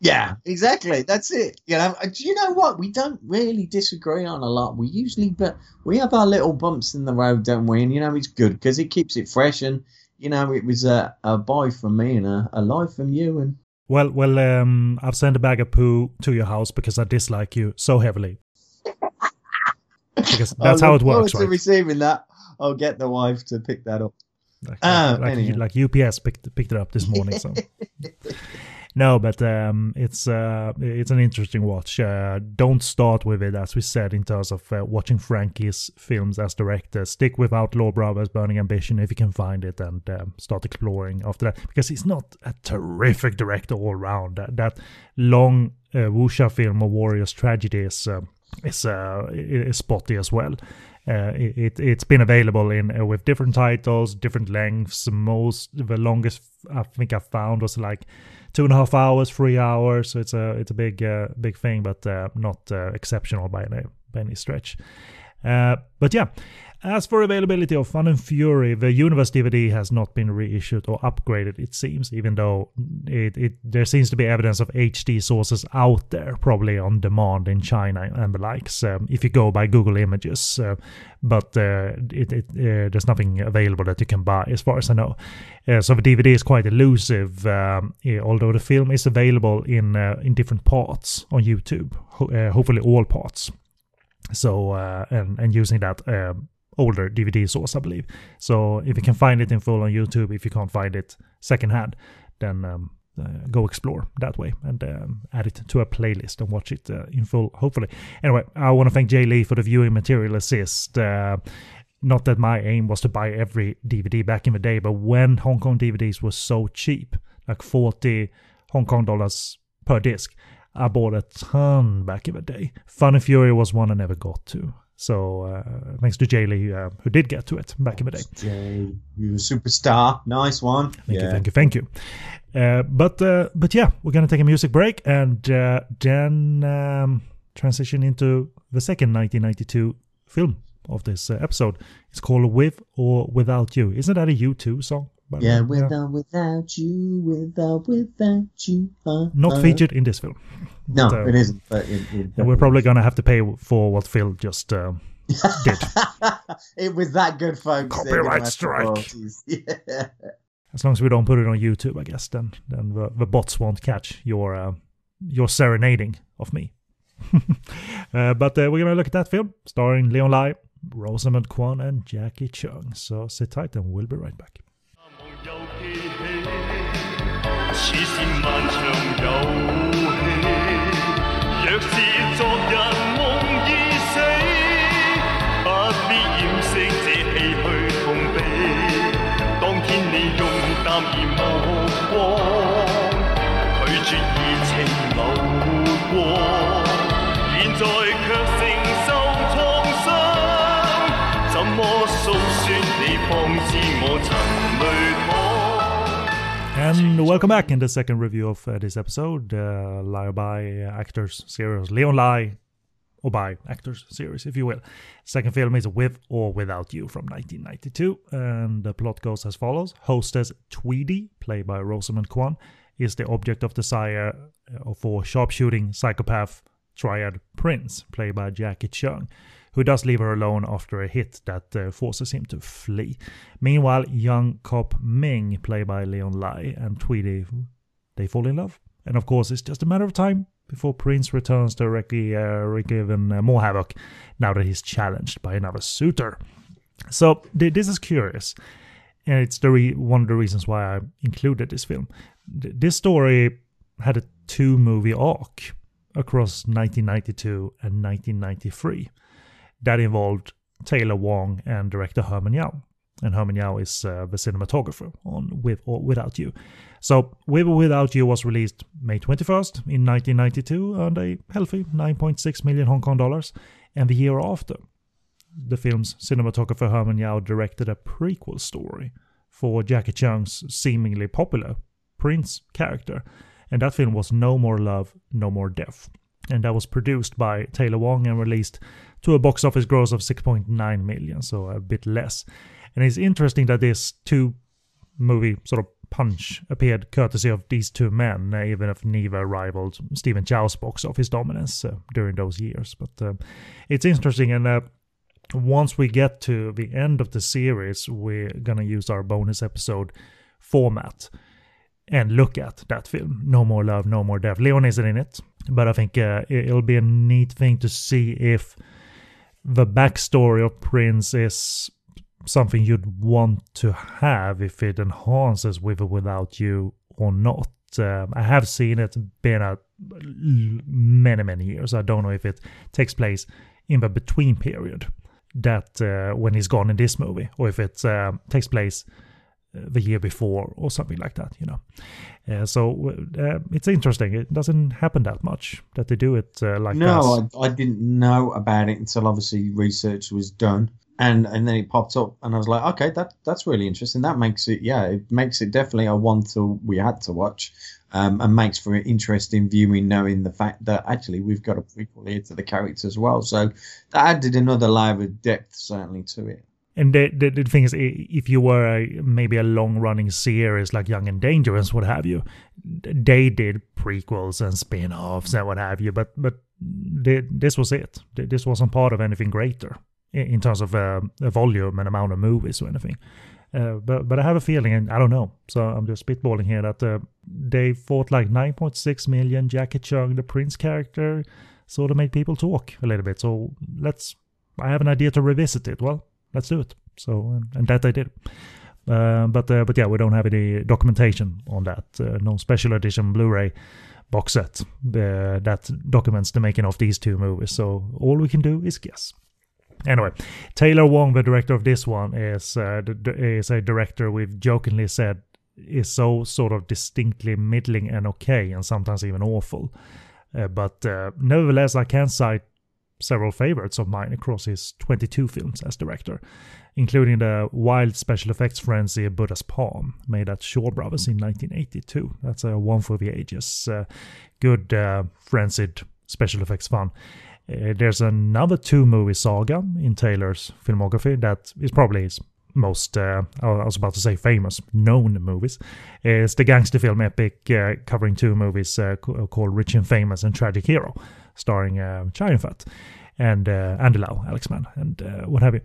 Yeah, exactly. That's it. You know, do you know what? We don't really disagree on a lot. We usually, but we have our little bumps in the road, don't we? And you know, it's good because it keeps it fresh. And you know, it was a, a buy from me and a, a lie from you. And Well, well, um, I've sent a bag of poo to your house because I dislike you so heavily. Because that's how it works, right? receiving that. I'll get the wife to pick that up. Like, Ah, like, anyhow. like UPS picked picked it up this morning. So no, but um, it's uh, it's an interesting watch. Uh, don't start with it, as we said, in terms of uh, watching Frankie's films as director. Stick with Outlaw Brothers, Burning Ambition, if you can find it, and um, start exploring after that. Because he's not a terrific director all round. That, that long uh, wuxia film of Warriors Tragedy is. Uh, is, uh, is spotty as well. Uh, it, it it's been available in uh, with different titles, different lengths. Most the longest I think I found was like two and a half hours, three hours. So it's a it's a big uh, big thing, but uh, not uh, exceptional by any by any stretch. Uh, but yeah, as for availability of Fun and Fury, the Universe DVD has not been reissued or upgraded. It seems, even though it, it there seems to be evidence of HD sources out there, probably on demand in China and the likes. Um, if you go by Google Images, uh, but uh, it, it uh, there's nothing available that you can buy, as far as I know. Uh, so the DVD is quite elusive, um, although the film is available in uh, in different parts on YouTube. Ho- hopefully, all parts. So uh, and and using that um, older DVD source, I believe. So if you can find it in full on YouTube, if you can't find it secondhand, then um, uh, go explore that way and um, add it to a playlist and watch it uh, in full. Hopefully. Anyway, I want to thank Jay Lee for the viewing material assist. Uh, not that my aim was to buy every DVD back in the day, but when Hong Kong DVDs were so cheap, like 40 Hong Kong dollars per disc, I bought a ton back in the day. Fun and Fury was one I never got to. So uh, thanks to Jay Lee, uh, who did get to it back in the day. Jay, you're a superstar. Nice one. Thank you, thank you, thank you. Uh, but uh, but yeah, we're gonna take a music break and uh, then um, transition into the second 1992 film of this uh, episode. It's called "With or Without You." Isn't that a U2 song? Yeah, way? without, without you, without, without you. Uh, Not uh. featured in this film. No, But, uh, it isn't. But it, it we're probably gonna have to pay for what Phil just uh, did. it was that good, folks. Copyright strike. Yeah. As long as we don't put it on YouTube, I guess then then the, the bots won't catch your uh, your serenading of me. uh, but uh, we're gonna look at that film starring Leon Lai, Rosamund Kwan, and Jacky Cheung. So sit tight, and we'll be right back. 此，是漫长游戏。若是昨日梦已死，不必掩饰这唏嘘痛悲。当天你用淡然 And welcome back in the second review of uh, this episode, uh, Lie by Actors series, Leon Lai, or by Actors series, if you will. Second film is With or Without You from 1992, and the plot goes as follows: Hostess Tweedy, played by Rosamund Kwan, is the object of desire uh, for sharpshooting psychopath triad Prince, played by Jacky Cheung who does leave her alone after a hit that uh, forces him to flee. Meanwhile, young cop Ming, played by Leon Lai, and Tweedy, they fall in love. And of course, it's just a matter of time before Prince returns to wreak, uh, even uh, more havoc now that he's challenged by another suitor. So, th- this is curious. And it's the re- one of the reasons why I included this film. Th- this story had a two movie arc across 1992 and 1993 that involved Taylor Wong and director Herman Yao. And Herman Yao is uh, the cinematographer on With or Without You. So, With or Without You was released May 21st in 1992, earned a healthy 9.6 million Hong Kong dollars. And the year after, the film's cinematographer Herman Yao directed a prequel story for Jacky Cheung's seemingly popular Prince character. And that film was No More Love, No More Death. And that was produced by Taylor Wong and released to a box office gross of 6.9 million, so a bit less. And it's interesting that this two movie sort of punch appeared courtesy of these two men, uh, even if neither rivaled Stephen Chow's box office dominance uh, during those years. But uh, it's interesting, and uh, once we get to the end of the series, we're gonna use our bonus episode format and look at that film. No More Love, No More Death. Leon isn't in it, but I think uh, it'll be a neat thing to see if the backstory of Prince is something you'd want to have if it enhances with or without you or not. Um, I have seen it been a many many years. I don't know if it takes place in the between period that uh, when he's gone in this movie, or if it um, takes place uh, the year before or something like that. You know, uh, so uh, it's interesting. It doesn't happen that much that they do it uh, like that. No, I, I didn't know about it until obviously research was done, and and then it popped up, and I was like, okay, that that's really interesting. That makes it, yeah, it makes it definitely a one to we had to watch, um, and makes for an interesting viewing, knowing the fact that actually we've got a prequel here to the character as well. So that added another layer of depth certainly to it. And the, the, the thing is, if you were a, maybe a long running series like Young and Dangerous, what have you, they did prequels and spin offs and what have you, but but they, this was it. This wasn't part of anything greater in, terms of uh, volume and amount of movies or anything. Uh, but but I have a feeling, and I don't know, so I'm just spitballing here that uh, they thought like 9.6 million Jacky Cheung, the Prince character, sort of made people talk a little bit. So let's. I have an idea to revisit it. Well, let's do it. So and, and that I did. Uh, but uh, but yeah, we don't have any documentation on that. Uh, no special edition Blu-ray box set uh, that documents the making of these two movies. So all we can do is guess. Anyway, Taylor Wong, the director of this one, is uh, is a director we've jokingly said is so sort of distinctly middling and okay, and sometimes even awful. Uh, but uh, nevertheless, I can cite several favorites of mine across his 22 films as director, including the wild special effects frenzy Buddha's Palm, made at Shaw Brothers in 1982. That's a one for the ages. Uh, good uh, frenzied special effects fun. Uh, there's another two movie saga in Taylor's filmography that is probably his most, uh, I was about to say famous, known movies. It's the gangster film epic uh, covering two movies uh, called Rich and Famous and Tragic Hero, starring uh, Chow Yun-fat and uh, Andy Lau, Alex Man, and uh, what have you.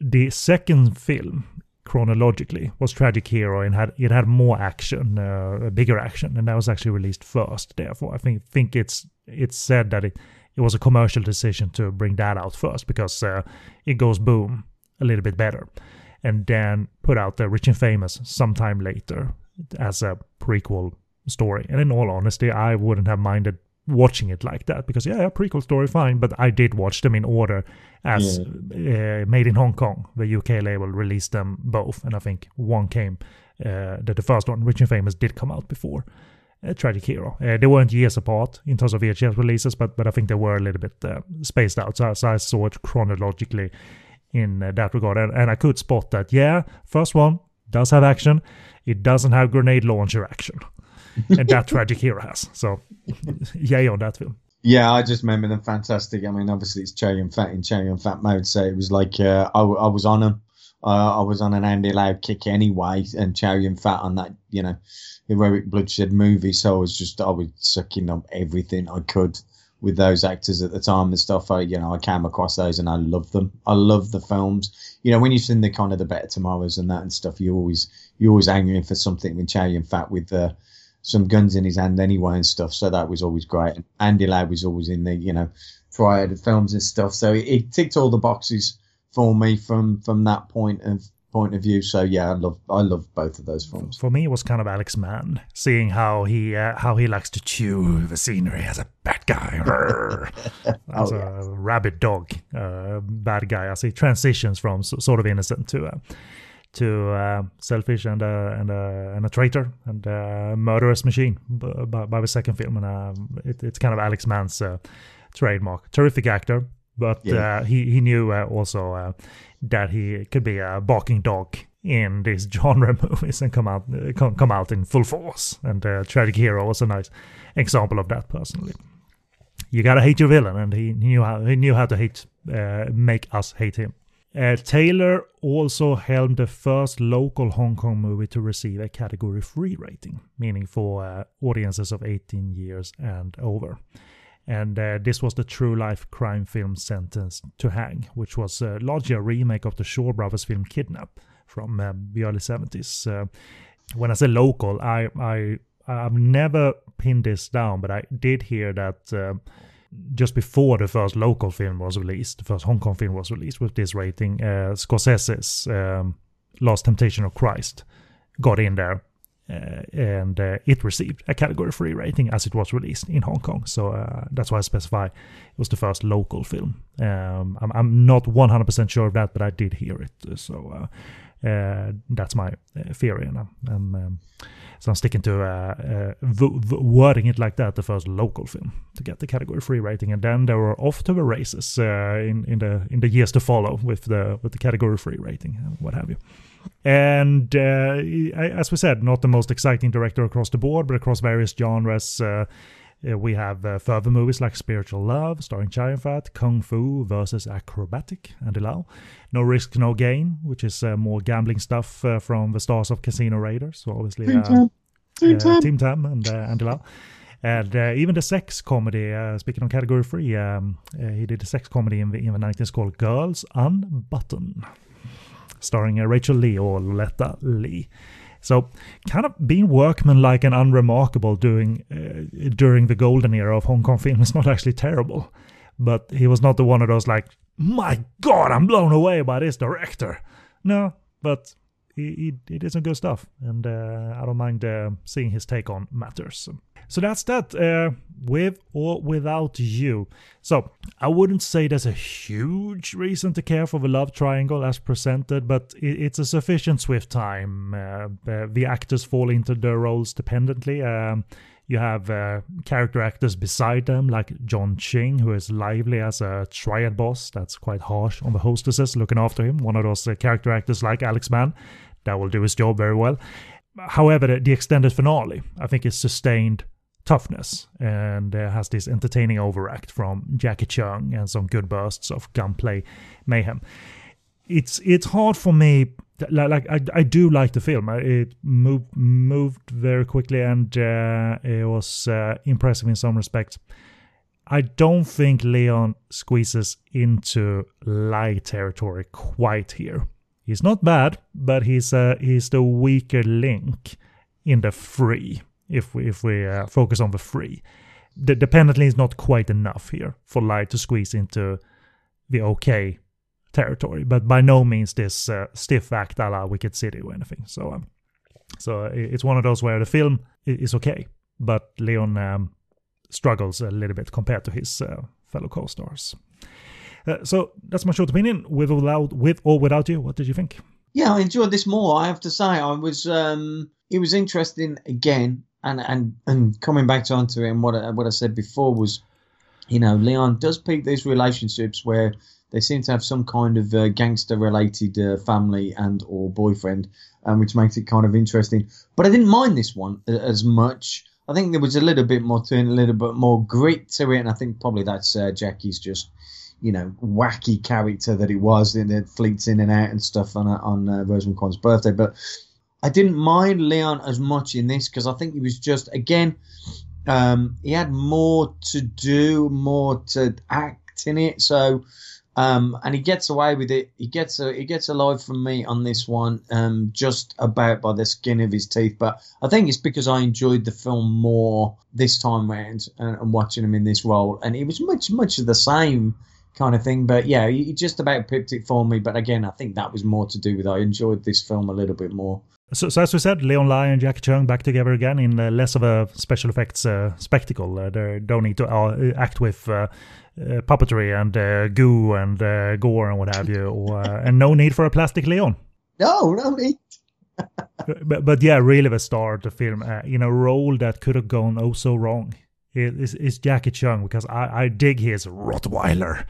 The second film, chronologically, was Tragic Hero and had it had more action, uh, bigger action, and that was actually released first. Therefore, I think think it's it's said that it it was a commercial decision to bring that out first because uh, it goes boom a little bit better, and then put out the Rich and Famous sometime later as a prequel story. And in all honesty, I wouldn't have minded watching it like that because yeah, prequel story fine, but I did watch them in order as uh, made in Hong Kong. The UK label released them both, and I think one came uh, that the first one, Rich and Famous, did come out before. Uh, Tragic Hero. Uh, they weren't years apart in terms of VHS releases, but but I think they were a little bit uh, spaced out. So, so I saw it chronologically in that regard, and, and I could spot that. Yeah, first one does have action. It doesn't have grenade launcher action, and that Tragic Hero has. So, yay on that film. Yeah, I just remember them fantastic. I mean, obviously it's Chow Yun-fat in Chow Yun-fat mode, so it was like uh, I, I was on them. Uh, I was on an Andy Lau kick anyway, and Chow Yun-fat on that, you know, heroic bloodshed movie. So I was just I was sucking up everything I could with those actors at the time and stuff. I, you know, I came across those and I love them. I love the films. You know, when you've seen the kind of the Better Tomorrows and that and stuff, you always you always angry for something with Chow Yun Fat with uh, some guns in his hand anyway and stuff. So that was always great. And Andy Lau was always in the you know triad of films and stuff. So it, it ticked all the boxes for me from from that point of point of view. So yeah, I love I love both of those films. For me, it was kind of Alex Man, seeing how he uh, how he likes to chew the scenery as a bad guy, as Oh, a rabid dog, uh, bad guy, as he transitions from sort of innocent to uh, to uh, selfish and uh, and uh, and a traitor and a murderous machine by, by the second film, and um, it, it's kind of Alex Man's uh, trademark. Terrific actor, but Yeah. uh, he he knew uh, also uh, that he could be a barking dog in these genre movies and come out uh, come, come out in full force. And uh, Tragic Hero was a nice example of that. Personally, you gotta hate your villain, and he knew how he knew how to hate uh, make us hate him. Uh, Taylor also helmed the first local Hong Kong movie to receive a Category 3 rating, meaning for uh, audiences of 18 years and over. And uh, this was the true life crime film Sentenced to Hang, which was uh, largely a remake of the Shaw Brothers film Kidnap from uh, the early 70s. Uh, when I say local, I, I, I've never pinned this down, but I did hear that um just before the first local film was released, the first Hong Kong film was released with this rating, uh, Scorsese's um, Last Temptation of Christ got in there. Uh, and uh, it received a category 3 rating as it was released in Hong Kong. So uh, that's why I specify it was the first local film. Um, I'm, I'm not 100% sure of that, but I did hear it. So uh, that's my uh, theory. And I'm, I'm, um, so I'm sticking to v- wording it like that, the first local film to get the category 3 rating. And then they were off to the races in, in, the, in the years to follow with the, with the category 3 rating and what have you. And uh, as we said, not the most exciting director across the board, but across various genres. Uh, uh, we have uh, further movies like Spiritual Love, starring Chow Yun-fat, Kung Fu versus Acrobatic, Andy Lau, No Risk, No Gain, which is uh, more gambling stuff uh, from the stars of Casino Raiders. So obviously, Team uh, Tam. Team Tam. Team Tam and uh, Andy Lau. And uh, even the sex comedy, uh, speaking of category three, um, he did a sex comedy in the, in the 90s called Girls Unbutton, starring Rachel Lee or Letta Lee. So, kind of being workmanlike and unremarkable doing uh, during the golden era of Hong Kong film is not actually terrible. But he was not the one of those like, my God, I'm blown away by this director. No, but he, he, did some good stuff, and uh, I don't mind uh, seeing his take on matters. So that's that, uh, with or without you. So I wouldn't say there's a huge reason to care for the love triangle as presented, but it, it's a sufficient swift time. Uh, the, the actors fall into their roles dependently. Um, you have uh, character actors beside them, like John Ching, who is lively as a triad boss. That's quite harsh on the hostesses looking after him. One of those uh, character actors like Alex Man that will do his job very well. However, the, extended finale, I think, is sustained toughness and uh, has this entertaining overact from Jacky Cheung and some good bursts of gunplay mayhem. It's it's hard for me. Like, like I, I do like the film. It moved moved very quickly and uh, it was uh, impressive in some respects. I don't think Leon squeezes into lie territory quite here. He's not bad, but he's uh, he's the weaker link in the free. If we if we uh, focus on the free, the, penalty is not quite enough here for light to squeeze into the okay territory, but by no means this uh, stiff act a la Wicked City or anything. So, um, so it's one of those where the film is okay, but Leon um, struggles a little bit compared to his uh, fellow co-stars. Uh, so that's my short opinion. With or without, with or without you, what did you think? Yeah, I enjoyed this more. I have to say, I was. Um, it was interesting again, and and and coming back to onto it, and what I, what I said before was, you know, Leon does pick these relationships where they seem to have some kind of uh, gangster-related uh, family and or boyfriend, um, which makes it kind of interesting. But I didn't mind this one as much. I think there was a little bit more to it, a little bit more grit to it, and I think probably that's uh, Jackie's just you know, wacky character that he was in it fleets in and out and stuff on on uh, Rosamund Kwan's birthday. But I didn't mind Leon as much in this because I think he was just again, um, he had more to do, more to act in it. So. Um, and he gets away with it. He gets a he gets alive from me on this one, um, just about by the skin of his teeth. But I think it's because I enjoyed the film more this time round and, and watching him in this role, and it was much much of the same kind of thing. But yeah, he just about picked it for me. But again, I think that was more to do with I enjoyed this film a little bit more. So, so as we said, Leon Lai and Jacky Cheung back together again in uh, less of a special effects uh, spectacle. Uh, they don't need to uh, act with uh, uh, puppetry and uh, goo and uh, gore and what have you, or, uh, and no need for a plastic Leon. No, no need. But, but yeah, really the star of the film uh, in a role that could have gone oh so wrong is, is Jacky Cheung because I, I dig his Rottweiler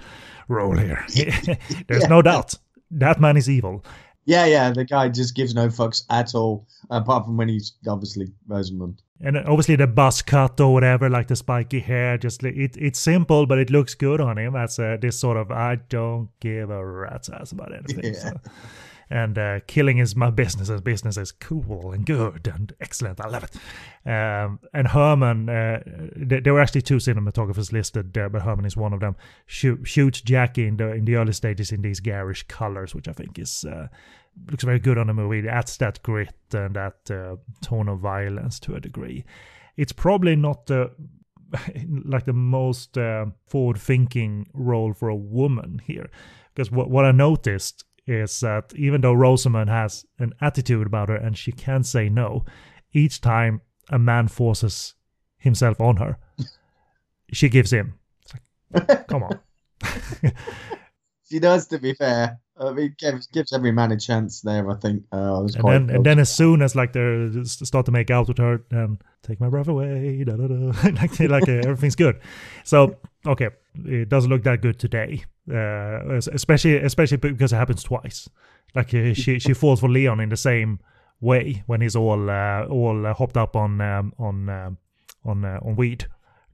role here. There's no doubt that man is evil. Yeah, yeah, the guy just gives no fucks at all, apart from when he's obviously Rosamund. And obviously the buzz cut or whatever, like the spiky hair, just it, it's simple, but it looks good on him. as uh, this sort of I don't give a rat's ass about anything. Yeah. So. And uh, killing is my business, and business is cool and good and excellent. I love it. Um, and Herman, uh, th- there were actually two cinematographers listed, uh, but Herman is one of them. Shoot, shoots Jackie in the in the early stages in these garish colors, which I think is uh, looks very good on the movie. It adds that grit and that uh, tone of violence to a degree. It's probably not the like the most uh, forward-thinking role for a woman here, because what what I noticed is that even though Rosamund has an attitude about her and she can say no, each time a man forces himself on her, she gives in. It's like, come on. She does, to be fair. I mean, gives, gives every man a chance there. I think. Uh, I And then, and then as soon as like they start to make out with her, then take my breath away, da, da, da. like like everything's good. So okay, it doesn't look that good today, uh, especially especially because it happens twice. Like uh, she she falls for Leon in the same way when he's all uh, all uh, hopped up on um, on um, on uh, on weed.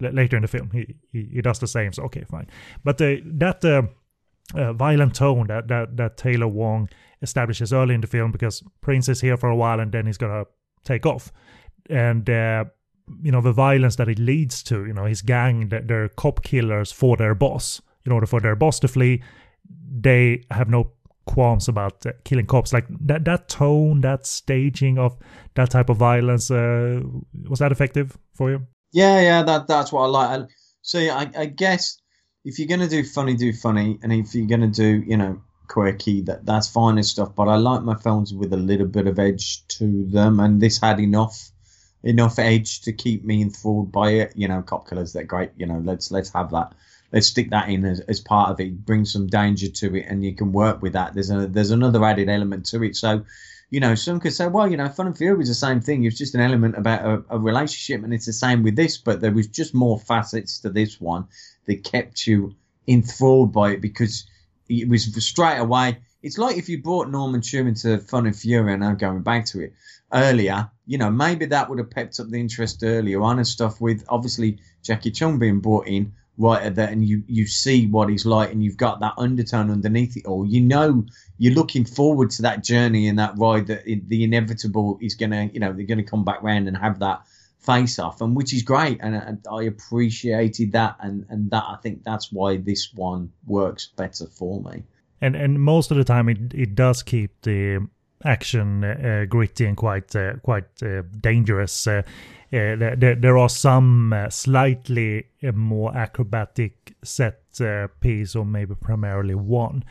L- later in the film, he, he he does the same. So okay, fine. But uh, that. Uh, uh, violent tone that, that that Taylor Wong establishes early in the film because Prince is here for a while and then he's gonna take off, and uh, you know the violence that it leads to. You know his gang, they're cop killers for their boss. In order for their boss to flee, they have no qualms about uh, killing cops. Like that that tone, that staging of that type of violence. Uh, was that effective for you? Yeah, yeah, that that's what I like. I, see, I, I guess if you're gonna do funny, do funny, and if you're gonna do, you know, quirky, that that's fine and stuff. But I like my films with a little bit of edge to them, and this had enough enough edge to keep me enthralled by it. You know, cop killers, they're great. You know, let's let's have that. Let's stick that in as, as part of it. Bring some danger to it, and you can work with that. There's a there's another added element to it. So, you know, some could say, well, you know, Fun and Fury was the same thing. It's just an element about a, a relationship, and it's the same with this. But there was just more facets to this one that kept you enthralled by it because it was straight away. It's like if you brought Norman Schumann to Fun and Fury, and I'm going back to it earlier. You know, maybe that would have pepped up the interest earlier on and stuff. With obviously Jacky Cheung being brought in right at that, and you you see what he's like, and you've got that undertone underneath it all. You know, you're looking forward to that journey and that ride. That the inevitable is gonna, you know, they're gonna come back round and have that face off, and which is great, and, and I appreciated that, and and that I think that's why this one works better for me. and and most of the time it it does keep the action, uh, gritty, and quite uh, quite uh, dangerous. Uh, uh, there, there- are some uh, slightly uh, more acrobatic set uh, piece, or maybe primarily one,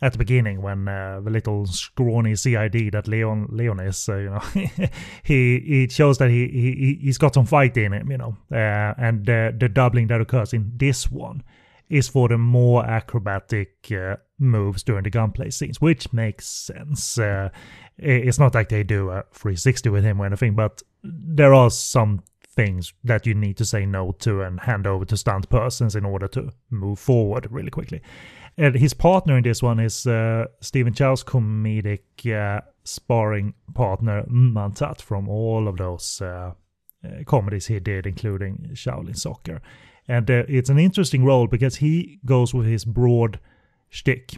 at the beginning when uh, the little scrawny CID that Leon Leon is, uh, you know, he he shows that he he he's got some fight in him, you know, uh, and uh, the doubling that occurs in this one is for the more acrobatic uh, moves during the gunplay scenes, which makes sense. Uh, it's not like they do a 360 with him or anything, but there are some things that you need to say no to and hand over to stunt persons in order to move forward really quickly. And his partner in this one is uh, Stephen Chow's comedic uh, sparring partner Mantat from all of those uh, uh, comedies he did, including Shaolin Soccer. And uh, it's an interesting role because he goes with his broad shtick,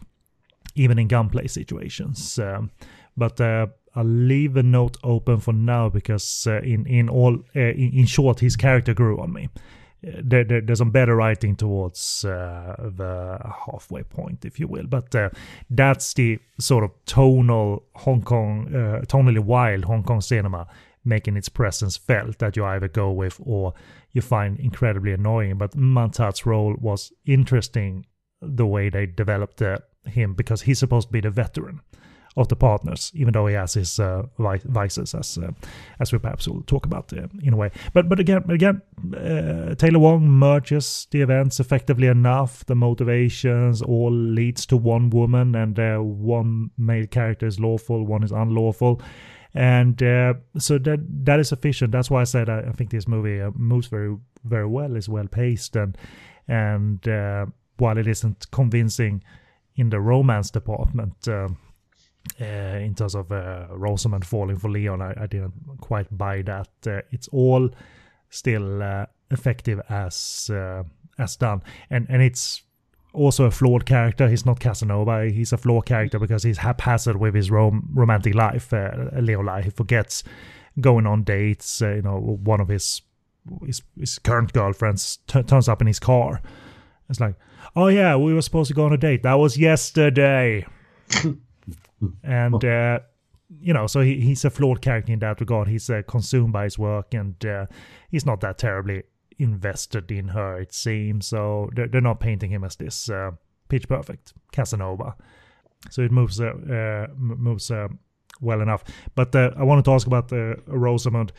even in gunplay situations. Um, but uh, I'll leave a note open for now because uh, in in all uh, in, in short, his character grew on me. Uh, There, there, there's some better writing towards uh, the halfway point, if you will. But uh, that's the sort of tonal Hong Kong, tonally wild Hong Kong cinema making its presence felt that you either go with or you find incredibly annoying. But Mantat's role was interesting the way they developed uh, him because he's supposed to be the veteran of the partners, even though he has his uh, vices, as uh, as we perhaps will talk about uh, in a way. But but again, again, uh, Taylor Wong merges the events effectively enough. The motivations all leads to one woman, and uh, one male character is lawful, one is unlawful, and uh, so that that is sufficient. That's why I said I, I think this movie moves very very well, is well paced, and and while it isn't convincing in the romance department. um uh, in terms of uh, Rosamund falling for Leon, I, I didn't quite buy that. Uh, it's all still uh, effective as uh, as done, and and it's also a flawed character. He's not Casanova. He's a flawed character because he's haphazard with his rom- romantic life. Uh, Leon Lai, he forgets going on dates. You know, one of his his, his current girlfriends t- turns up in his car. It's like, oh yeah, we were supposed to go on a date. That was yesterday and uh, you know, so he, he's a flawed character in that regard. He's uh, consumed by his work, and uh, he's not that terribly invested in her, it seems. So they're, they're not painting him as this uh, pitch perfect Casanova. So it moves uh, uh, moves uh, well enough. But uh, I wanted to ask about uh, Rosamund.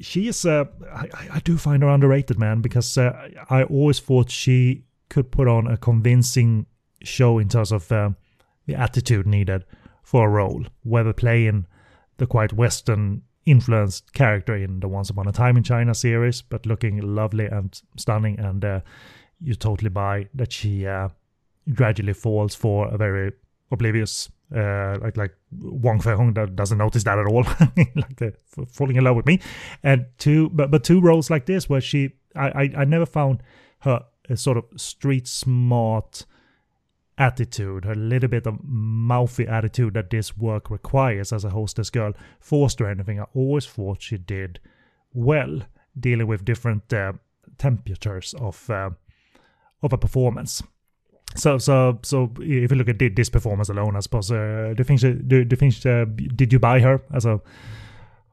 She is, uh, I, I- I do find her underrated, man, because uh, I always thought she could put on a convincing show in terms of uh, the attitude needed for a role, whether playing the quite Western influenced character in the Once Upon a Time in China series, but looking lovely and stunning, and uh, you totally buy that she uh, gradually falls for a very oblivious, uh, like like Wong Fei-hung that doesn't notice that at all, like the falling in love with me, and two, but but two roles like this where she, I I, I never found her a sort of street smart attitude, a little bit of mouthy attitude that this work requires as a hostess girl, forced or anything. I always thought she did well dealing with different uh, temperatures of uh, of a performance. So so so if you look at this performance alone, I suppose uh, do you think she, do, do you think she, uh, did you buy her as a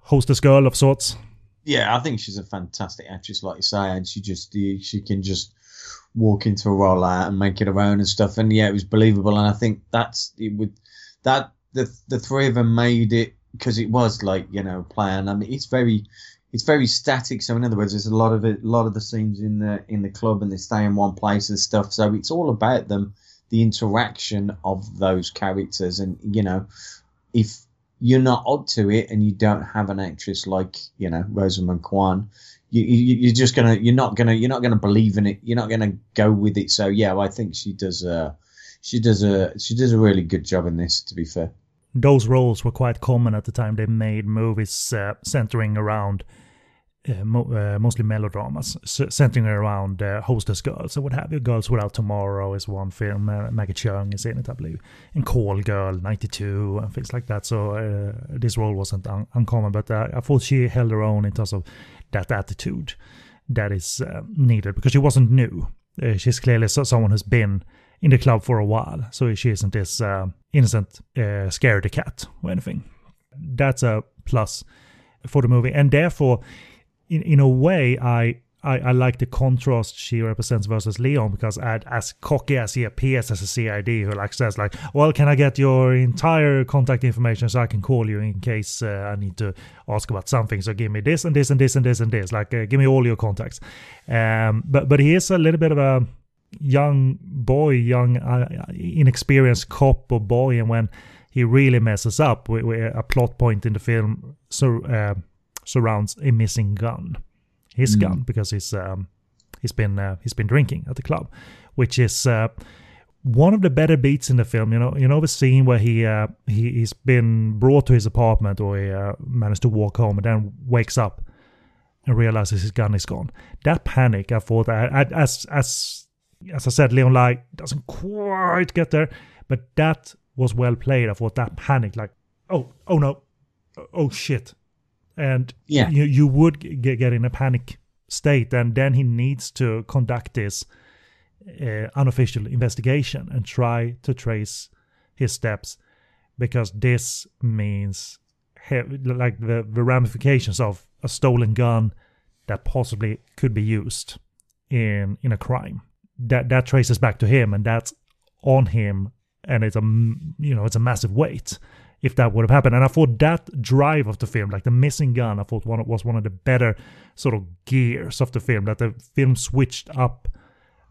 hostess girl of sorts? Yeah, I think she's a fantastic actress, like you say, and she just she can just walk into a role out and make it her own and stuff. And yeah, it was believable, and I think that's it would that the the three of them made it because it was like you know plan. I mean, it's very it's very static. So in other words, there's a lot of it, a lot of the scenes in the in the club, and they stay in one place and stuff. So it's all about them, the interaction of those characters, and you know, if you're not up to it and you don't have an actress like you know Rosamund Kwan, you, you you're just gonna you're not gonna you're not gonna believe in it. You're not gonna go with it. So yeah, I think she does a she does a she does a really good job in this. To be fair. those roles were quite common at the time they made movies uh, centering around uh, mo- mostly melodramas, centering around uh, hostess girls. So what have you? Girls Without Tomorrow is one film. Uh, Maggie Cheung is in it, I believe. And Call Girl, 92, and things like that. So this role wasn't un- uncommon, but I thought she held her own in terms of that attitude that is needed because she wasn't new. She's clearly so- someone who's been in the club for a while, so she isn't this innocent uh, scaredy cat or anything. That's a plus for the movie, and therefore, in in a way, I. I, I like the contrast she represents versus Leon because as cocky as he appears as a CID who like says like, well, can I get your entire contact information so I can call you in case uh, I need to ask about something? So give me this and this and this and this and this. Like, uh, give me all your contacts. Um, but but he is a little bit of a young boy, young uh, inexperienced cop or boy, and when he really messes up, we, we, a plot point in the film so uh, surrounds a missing gun, his Mm. gun, because he's um, he's been uh, he's been drinking at the club, which is. Uh, one of the better beats in the film, you know, you know the scene where he uh, he he's been brought to his apartment or he uh, managed to walk home and then wakes up and realizes his gun is gone. That panic, I thought, I, I, as as as I said, Leon Lai doesn't quite get there, but that was well played. I thought that panic, like, oh, oh no, oh shit, and Yeah. you you would get, get in a panic state, and then he needs to conduct this uh, unofficial investigation and try to trace his steps, because this means he- like the, the ramifications of a stolen gun that possibly could be used in in a crime that that traces back to him and that's on him and it's a you know it's a massive weight if that would have happened. And i thought that drive of the film like the missing gun i thought one was one of the better sort of gears of the film that the film switched up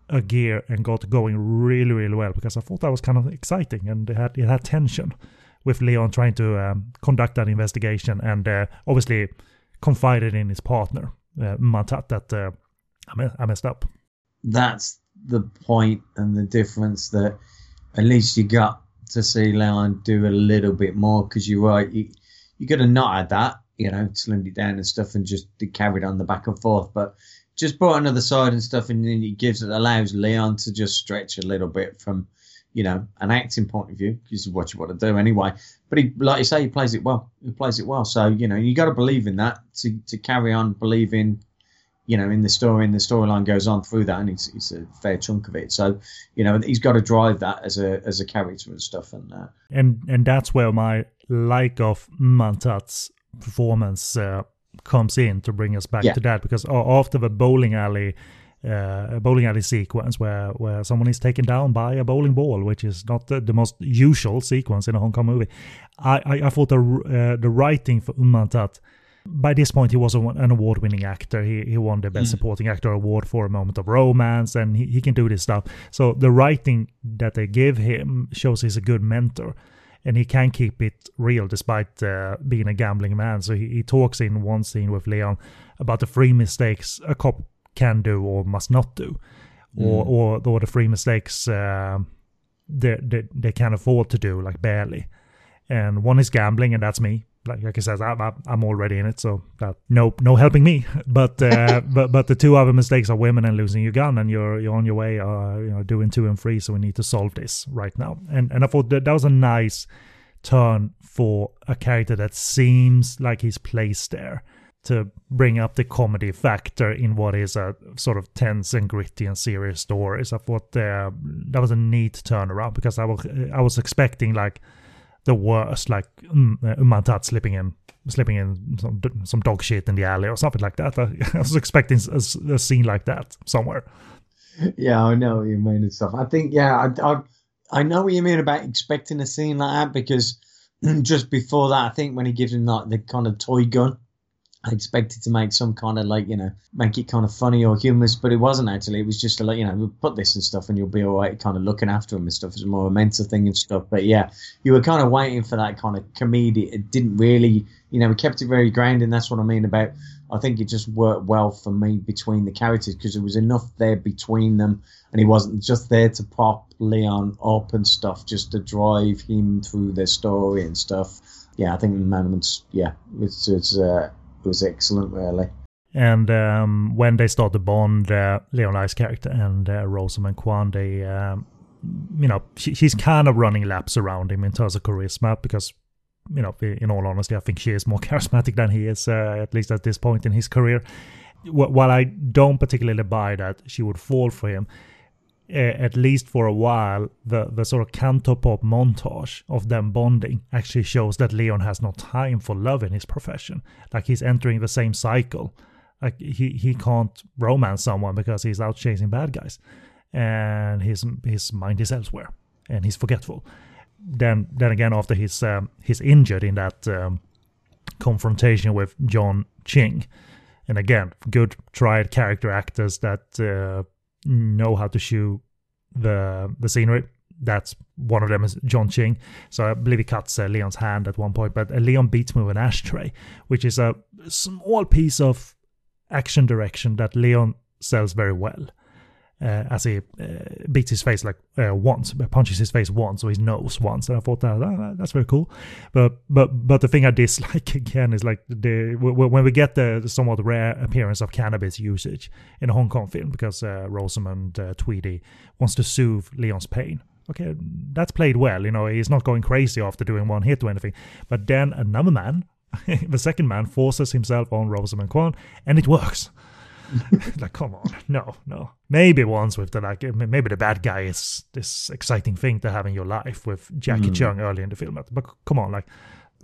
a gear and got going really really well because i thought that was kind of exciting and it had it had tension with leon trying to um, conduct that investigation and uh, obviously confided in his partner uh, Mantat that uh, I, me- I messed up. That's the point and the difference that at least you got to see Leon do a little bit more because you're right. You, you could have not had that, you know, slimmed it down and stuff and just carried on the back and forth. But just brought another side and stuff, and then it gives it allows Leon to just stretch a little bit from, you know, an acting point of view because what you want to do anyway. But he, like you say, he plays it well. He plays it well. So you know, you got to believe in that to to carry on believing you know, in the story, and the storyline goes on through that, and it's, it's a fair chunk of it. So, you know, he's got to drive that as a as a character and stuff. And uh, and and that's where my like of Mantat's performance uh, comes in to bring us back Yeah. to that because after the bowling alley uh, bowling alley sequence where where someone is taken down by a bowling ball, which is not the, the most usual sequence in a Hong Kong movie. I I, I thought the uh, the writing for Um Mantat. By this point, he was an award-winning actor. He he won the Best Supporting Actor award for A Moment of Romance, and he, he can do this stuff. So the writing that they give him shows he's a good mentor and he can keep it real despite uh, being a gambling man. So he, he talks in one scene with Leon about the three mistakes a cop can do or must not do, or or, or the three mistakes uh, they, they they can afford to do, like barely. And one is gambling, and that's me. Like, like I said, I'm, I'm- I'm already in it, so that no no helping me. But uh, but but the two other mistakes are women and losing your gun, and you're you're on your way, uh, you know, doing two and three. So we need to solve this right now. And and I thought that that was a nice turn for a character that seems like he's placed there to bring up the comedy factor in what is a sort of tense and gritty and serious stories. I thought uh, that was a neat turnaround because I was I was expecting like the worst, like um, Ng Mantat slipping in slipping in some, some dog shit in the alley or something like that. I, I was expecting a, a scene like that somewhere. yeah, I know what you mean and stuff. I think, yeah, I, I, I know what you mean about expecting a scene like that because just before that, I think when he gives him like the kind of toy gun, I expected to make some kind of like you know make it kind of funny or humorous, but it wasn't actually. It was just like you know we'll put this and stuff, and you'll be all right, kind of looking after him and stuff. It's more a mental thing and stuff. But yeah, you were kind of waiting for that kind of comedy. It didn't really, you know, we kept it very grounded. And that's what I mean about. I think it just worked well for me between the characters because there was enough there between them, and he wasn't just there to prop Leon up and stuff, just to drive him through their story and stuff. Yeah, I think the moments, yeah, it's it's. Uh, was excellent, really. And um, when they start to bond, uh, character and uh, Rosamund Kwan, they, um, you know, she, she's kind of running laps around him in terms of charisma because, you know, in all honesty, I think she is more charismatic than he is, uh, at least at this point in his career. While I don't particularly buy that she would fall for him, at least for a while, the, the sort of cantopop montage of them bonding actually shows that Leon has no time for love in his profession. Like he's entering the same cycle. Like he, he can't romance someone because he's out chasing bad guys. And his his mind is elsewhere. And he's forgetful. Then then again after he's um, he's injured in that um, confrontation with John Ching. And again, good tried character actors that uh, know how to shoot the the scenery. That's one of them is John Ching. So I believe he cuts uh, Leon's hand at one point, but uh, Leon beats me with an ashtray, which is a small piece of action direction that Leon sells very well. Uh, as he uh, beats his face like uh, once, punches his face once or his nose once, and I thought that "Ah, that's very cool. But but but the thing I dislike again is like the when we get the somewhat rare appearance of cannabis usage in a Hong Kong film because uh, Rosamund uh, Tweedy wants to soothe Leon's pain. Okay, that's played well. You know, he's not going crazy after doing one hit or anything. But then another man, the second man, forces himself on Rosamund Kwan, and it works. like, come on, no, no. Maybe once with the like, maybe the bad guy is this exciting thing to have in your life with Jacky mm. Cheung early in the film. But come on, like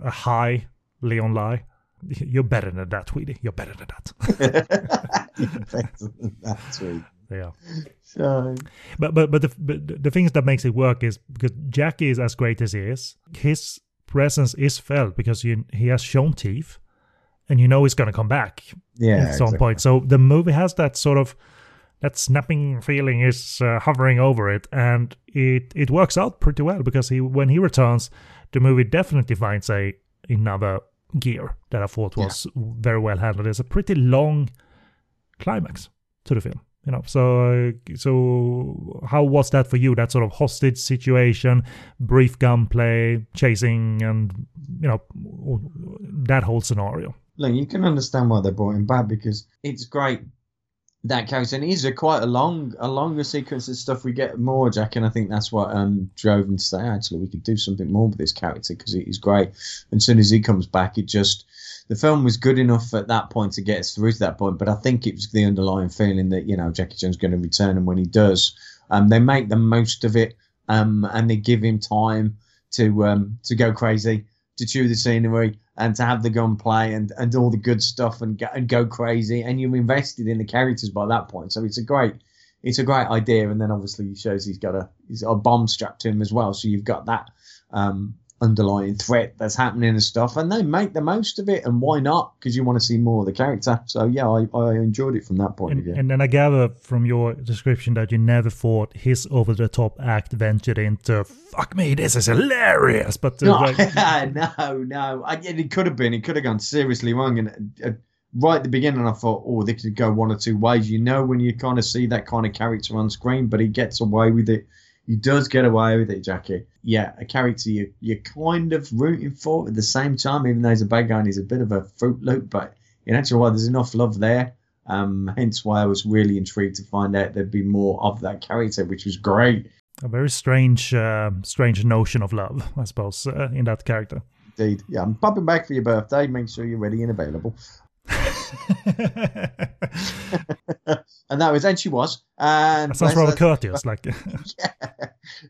a high Leon Lai, you're better than that, Tweedy. You're better than that. That's sweet. yeah. So, But but but the but the things that makes it work is because Jacky is as great as he is. His presence is felt because you, he has shown teeth, and you know he's going to come back yeah. at some exactly. point. So the movie has that sort of that snapping feeling is uh, hovering over it, and it it works out pretty well because he when he returns, the movie definitely finds a another gear that I thought was very well handled. It's a pretty long climax to the film. You know, so uh, so how was that for you? That sort of hostage situation, brief gunplay, chasing, and you know that whole scenario. Look, you can understand why they brought him back because it's great that character, and he's a quite a long, a longer sequence of stuff. We get more Jack, and I think that's what um drove him to say actually we could do something more with this character because he's great. And as soon as he comes back, it just the film was good enough at that point to get us through to that point. But I think it was the underlying feeling that you know Jackie Chan's going to return, and when he does, um, they make the most of it, um, and they give him time to um to go crazy, to chew the scenery, and to have the gunplay and, and all the good stuff and go, and go crazy. And you're invested in the characters by that point. So it's a great it's a great idea. And then obviously he shows he's got a he's got a bomb strapped to him as well. So you've got that um, underlying threat that's happening and stuff. And they make the most of it. And why not? Because you want to see more of the character. So yeah, I, I enjoyed it from that point And, of view. and then I gather from your description that you never thought his over the top act ventured into "fuck me, this is hilarious," but uh, No, like, no, no. I, it could have been. It could have gone seriously wrong. And uh, right at the beginning, I thought, oh, this could go one or two ways. You know, when you kind of see that kind of character on screen, but he gets away with it. He does get away with it, Jacky. Yeah, a character you, you're kind of rooting for at the same time, even though he's a bad guy and he's a bit of a fruit loop. But in actual way, there's enough love there. Um, hence why I was really intrigued to find out there'd be more of that character, which was great. a very strange, uh, strange notion of love, I suppose, uh, in that character. Indeed. Yeah, I'm popping back for your birthday. Make sure you're ready and available. and that was, and she was. And That sounds rather her- courteous. Like, yeah.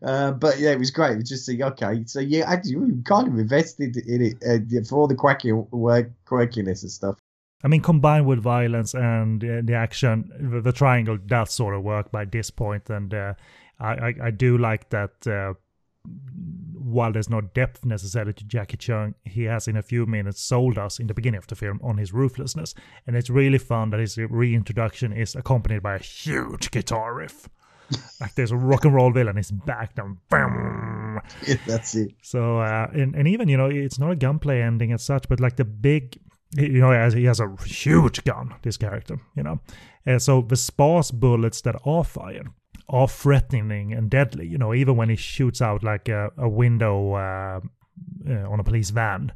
Uh, but yeah, it was great. It was just like, okay, so you actually you kind of invested in it uh, for all the quacky work, quirkiness and stuff. I mean, combined with violence and uh, the action, the, the triangle does sort of work by this point, and uh, I, I I do like that. Uh, while there's no depth necessarily to Jacky Cheung, he has in a few minutes sold us in the beginning of the film on his ruthlessness, and it's really fun that his reintroduction is accompanied by a huge guitar riff. like there's a rock and roll villain, he's back down, bam, Yeah, that's it. so uh, and and even you know it's not a gunplay ending as such, but like the big, you know, he has, he has a huge gun. This character, you know, uh, so the sparse bullets that are fired are threatening and deadly. You know, even when he shoots out like a, a window uh, uh, on a police van,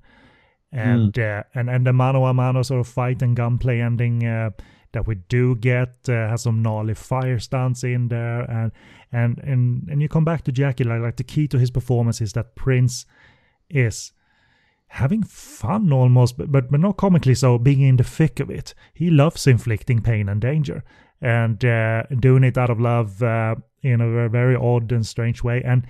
and uh, and and the mano a mano sort of fight and gunplay ending. Uh, that we do get uh, has some gnarly fire stunts in there and and and and you come back to Jacky like, like the key to his performance is that Prince is having fun almost but, but but not comically so being in the thick of it he loves inflicting pain and danger and uh, doing it out of love uh, in a very, odd and strange way. And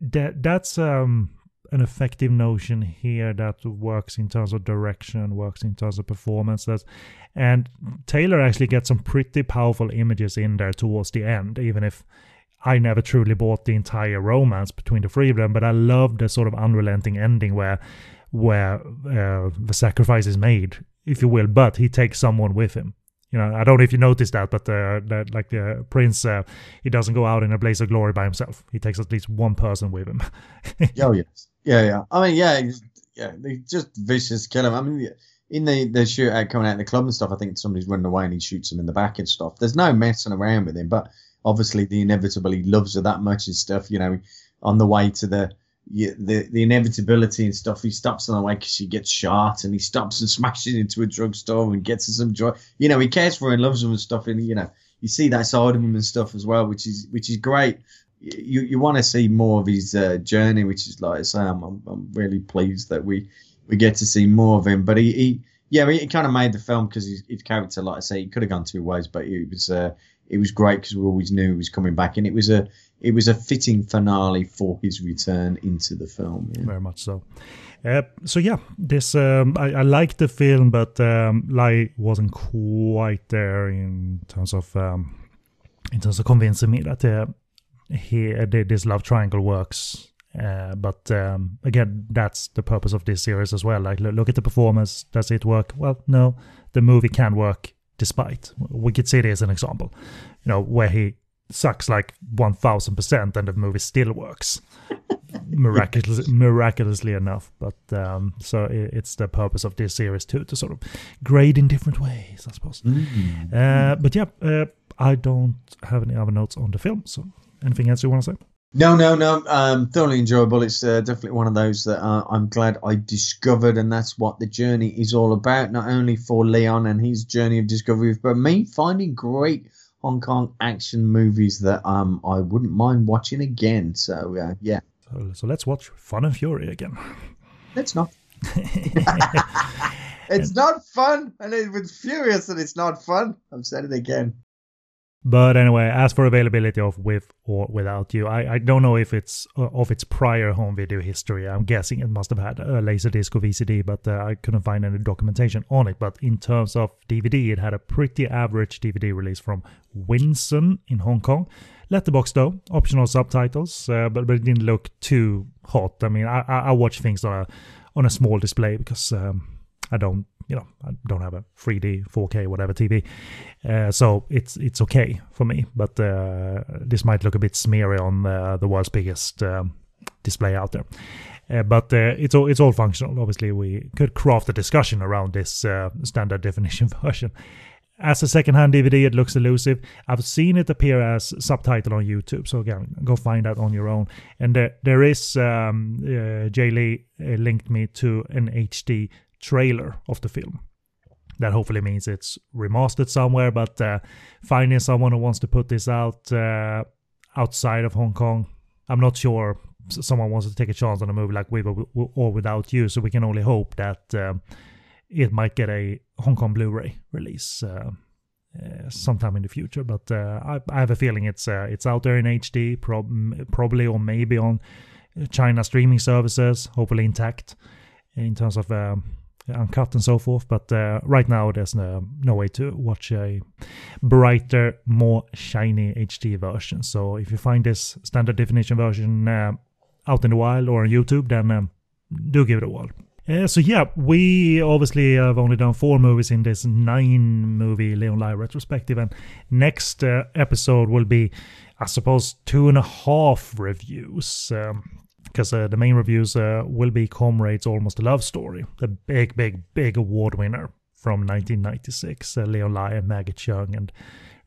that that's um, an effective notion here that works in terms of direction, works in terms of performance. That's, and Taylor actually gets some pretty powerful images in there towards the end, even if I never truly bought the entire romance between the three of them. But I love the sort of unrelenting ending where where uh, the sacrifice is made, if you will. But he takes someone with him. You know, I don't know if you noticed that, but uh, that like the uh, prince, uh, he doesn't go out in a blaze of glory by himself. He takes at least one person with him. oh yes, yeah, yeah. I mean, yeah, yeah. They just vicious kill him. I mean, in the the shootout coming out in the club and stuff, I think somebody's running away and he shoots him in the back and stuff. There's no messing around with him, but obviously the inevitable he loves her that much and stuff. You know, on the way to the yeah, the the inevitability and stuff. He stops on the way because she gets shot, and he stops and smashes into a drugstore and gets her some joy. You know, he cares for her and loves her and stuff. And you know, you see that side of him and stuff as well, which is which is great. You you want to see more of his uh, journey, which is like I say, I'm, I'm really pleased that we we get to see more of him. But he, he yeah, he, he kind of made the film because his, his character, like I say, he could have gone two ways, but it was uh, it was great because we always knew he was coming back, and it was a it was a fitting finale for his return into the film. Yeah. very much so. Uh, so yeah, this um, I, I liked the film, but um, Lai wasn't quite there in terms of um, in terms of convincing me that uh, he uh, this love triangle works. Uh, but um, again, that's the purpose of this series as well. Like, lo- look at the performance. Does it work? Well, no. The movie can work despite. Wicked City is an example. You know where he sucks like one thousand percent, and the movie still works miraculously, miraculously enough. But um, so it, it's the purpose of this series too to sort of grade in different ways, I suppose. Uh, but yeah, uh, I don't have any other notes on the film. So anything else you want to say? No, no, no. Um, thoroughly enjoyable. It's uh, definitely one of those that uh, I'm glad I discovered, and that's what the journey is all about. Not only for Leon and his journey of discovery, but me finding great Hong Kong action movies that um I wouldn't mind watching again. So uh, yeah, So, so let's watch Fun and Fury again. it's not. it's not fun, and it was furious that it's not fun. I've said it again. But anyway, as for availability of with or without you, I, I don't know if it's uh, of its prior home video history. I'm guessing it must have had a Laserdisc or VCD, but uh, I couldn't find any documentation on it. But in terms of DVD, it had a pretty average DVD release from Winson in Hong Kong. Letterbox though, optional subtitles, uh, but, but it didn't look too hot. I mean, I, I, watch things on a on a small display because um, I don't, you know, I don't have a 3D, 4K, whatever TV, uh, so it's it's okay for me. But uh, this might look a bit smeary on uh, the world's biggest um, display out there. Uh, but uh, it's all it's all functional. Obviously, we could craft a discussion around this uh, standard definition version. As a secondhand DVD, it looks elusive. I've seen it appear as subtitle on YouTube, so again, go find that on your own. And there, there is um, uh, Jay Lee uh, linked me to an HD trailer of the film. That hopefully means it's remastered somewhere, but uh, finding someone who wants to put this out uh, outside of Hong Kong, I'm not sure someone wants to take a chance on a movie like With or, Without You, so we can only hope that um, it might get a Hong Kong Blu-ray release uh, uh, sometime in the future. But uh, I, I have a feeling it's uh, it's out there in HD, prob- probably or maybe on China streaming services, hopefully intact in terms of um, uncut and so forth. But uh, right now, there's no, no way to watch a brighter, more shiny HD version. So if you find this standard definition version uh, out in the wild or on YouTube, then um, do give it a whirl. Uh, so yeah, we obviously have only done four movies in this nine movie Leon Lai retrospective, and next uh, episode will be, I suppose, two and a half reviews. Um, because uh, the main reviews uh, will be Comrades Almost a Love Story, the big, big, big award winner from 1996, uh, Leon Lai and Maggie Cheung, and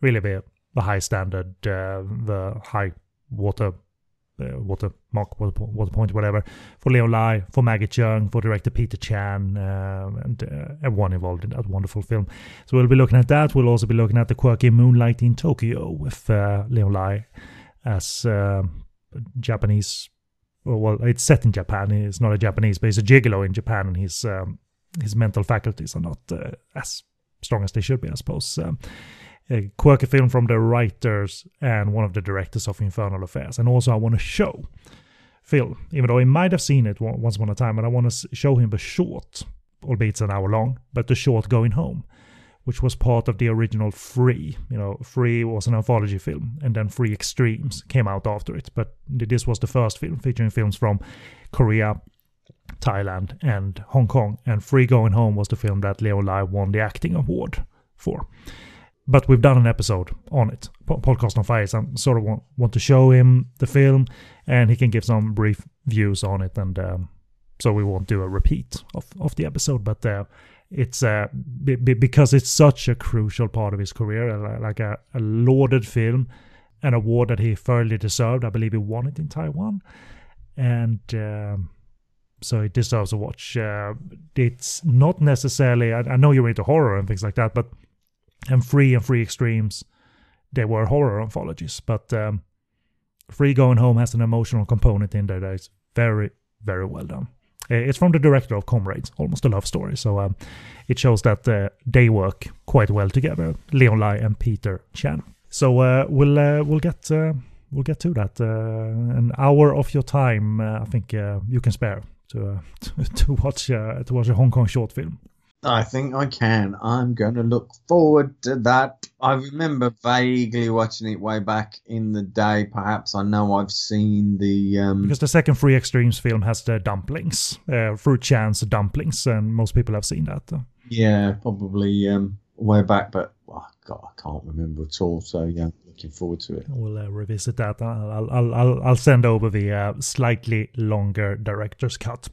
really the, the high standard, the high water. Uh, watermark, water, water point, whatever, for Leon Lai, for Maggie Cheung, for director Peter Chan, uh, and uh, everyone involved in that wonderful film. So we'll be looking at that. We'll also be looking at the quirky Moonlight in Tokyo with uh, Leon Lai as Japanese well, it's set in Japan. He's not a Japanese, but he's a gigolo in Japan, and his um, his mental faculties are not uh, as strong as they should be, I suppose. Um, a quirky film from the writers and one of the directors of Infernal Affairs. And also, I want to show Phil, even though he might have seen it once upon a time, but I want to show him the short, albeit it's an hour long, but the short Going Home, which was part of the original Three. You know, Three was an anthology film, and then Three Extremes came out after it. But this was the first film featuring films from Korea, Thailand, and Hong Kong. And Three Going Home was the film that Leon Lai won the acting award for. But we've done an episode on it, po- podcast on fire. So I sort of want, want to show him the film, and he can give some brief views on it. And um, so we won't do a repeat of, of the episode, but uh, it's uh, b- b- because it's such a crucial part of his career, uh, like a, a lauded film, an award that he thoroughly deserved. I believe he won it in Taiwan, and um, so it deserves a watch. Uh, it's not necessarily. I, I know you're into horror and things like that, but and Three and Three Extremes, they were horror anthologies, but um, Three Going Home has an emotional component in there that is very, very well done. Uh, It's from the director of Comrades, almost a love story. So um, it shows that uh, they work quite well together, Leon Lai and Peter Chan. So uh, we'll uh, we'll get uh, we'll get to that. Uh, an hour of your time, I think you can spare to to, watch to watch a Hong Kong short film. I think I can. I'm going to look forward to that. I remember vaguely watching it way back in the day. Perhaps I know I've seen the. Um, Because the second Three Extremes film has the dumplings, uh, Fruit Chan's dumplings, and most people have seen that. yeah, probably um, way back, but oh, God, I can't remember at all. So yeah, looking forward to it. We'll uh, revisit that. I'll, I'll, I'll, I'll send over the uh, slightly longer director's cut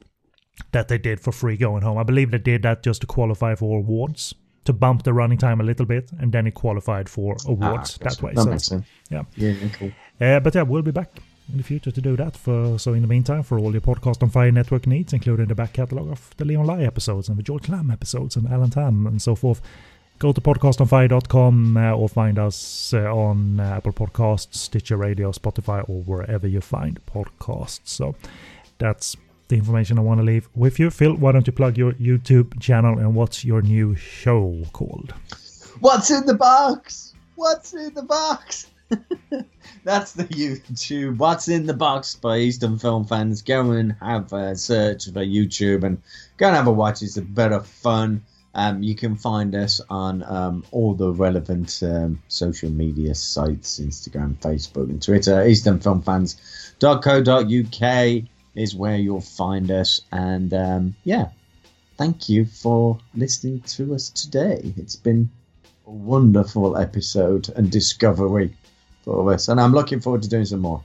that they did for Three Going Home. I believe they did that just to qualify for awards, to bump the running time a little bit, and then it qualified for awards Ah, that way. That So makes sense. yeah. Yeah, cool. Uh, but yeah, we'll be back in the future to do that. For so in the meantime, for all your podcast on Fire Network needs, including the back catalogue of the Leon Lai episodes and the George Lam episodes and Alan Tam and so forth, go to podcastonfire.com uh, or find us uh, on uh, Apple Podcasts, Stitcher Radio, Spotify, or wherever you find podcasts. So that's the information I want to leave with you. Phil, why don't you plug your YouTube channel and what's your new show called? What's in the box? What's in the box? That's the YouTube. What's in the box by Eastern Film fans? Go and have a search for YouTube and go and have a watch. It's a bit of fun. Um, you can find us on um, all the relevant um, social media sites Instagram, Facebook, and Twitter. Eastern Film Fans. EasternFilmFans.co.uk is where you'll find us. And um, yeah, thank you for listening to us today. It's been a wonderful episode and discovery for us, and I'm looking forward to doing some more.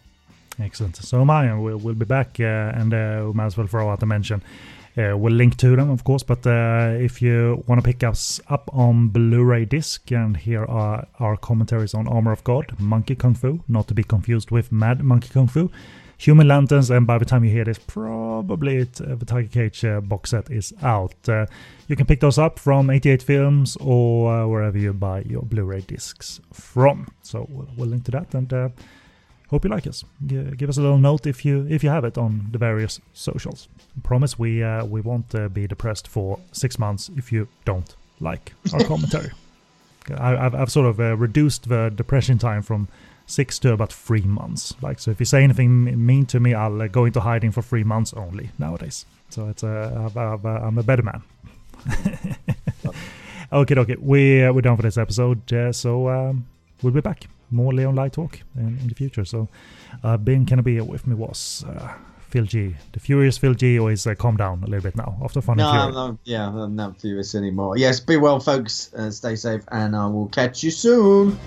Excellent. So am I, and we'll, we'll be back. Uh, and uh, we might as well throw out a mention. Uh, we'll link to them, of course, but uh, if you want to pick us up on Blu-ray disc, and here are our commentaries on Armor of God, Monkey Kung Fu, not to be confused with Mad Monkey Kung Fu, Human Lanterns, and by the time you hear this, probably it, uh, the Tiger Cage uh, box set is out. Uh, you can pick those up from 88 Films or uh, wherever you buy your Blu-ray discs from. So we'll, we'll link to that, and uh, hope you like us. G- give us a little note if you if you have it on the various socials. Promise we uh, we won't uh, be depressed for six months if you don't like our commentary. I, I've, I've sort of uh, reduced the depression time from six to about three months. Like so, if you say anything mean to me, I'll uh, go into hiding for three months only nowadays. So it's uh, I've, I've, uh, I'm a better man. okay, okay, we uh, we're done for this episode. Uh, so um, we'll be back. More Leon Lai talk in, in the future. So uh, Ben Kennedy with me was uh, Phil G, the furious Phil G, always uh, calmed down a little bit now after Fun No, and Fury. not, yeah, I'm not furious anymore. Yes, be well, folks. Uh, stay safe, and I will catch you soon.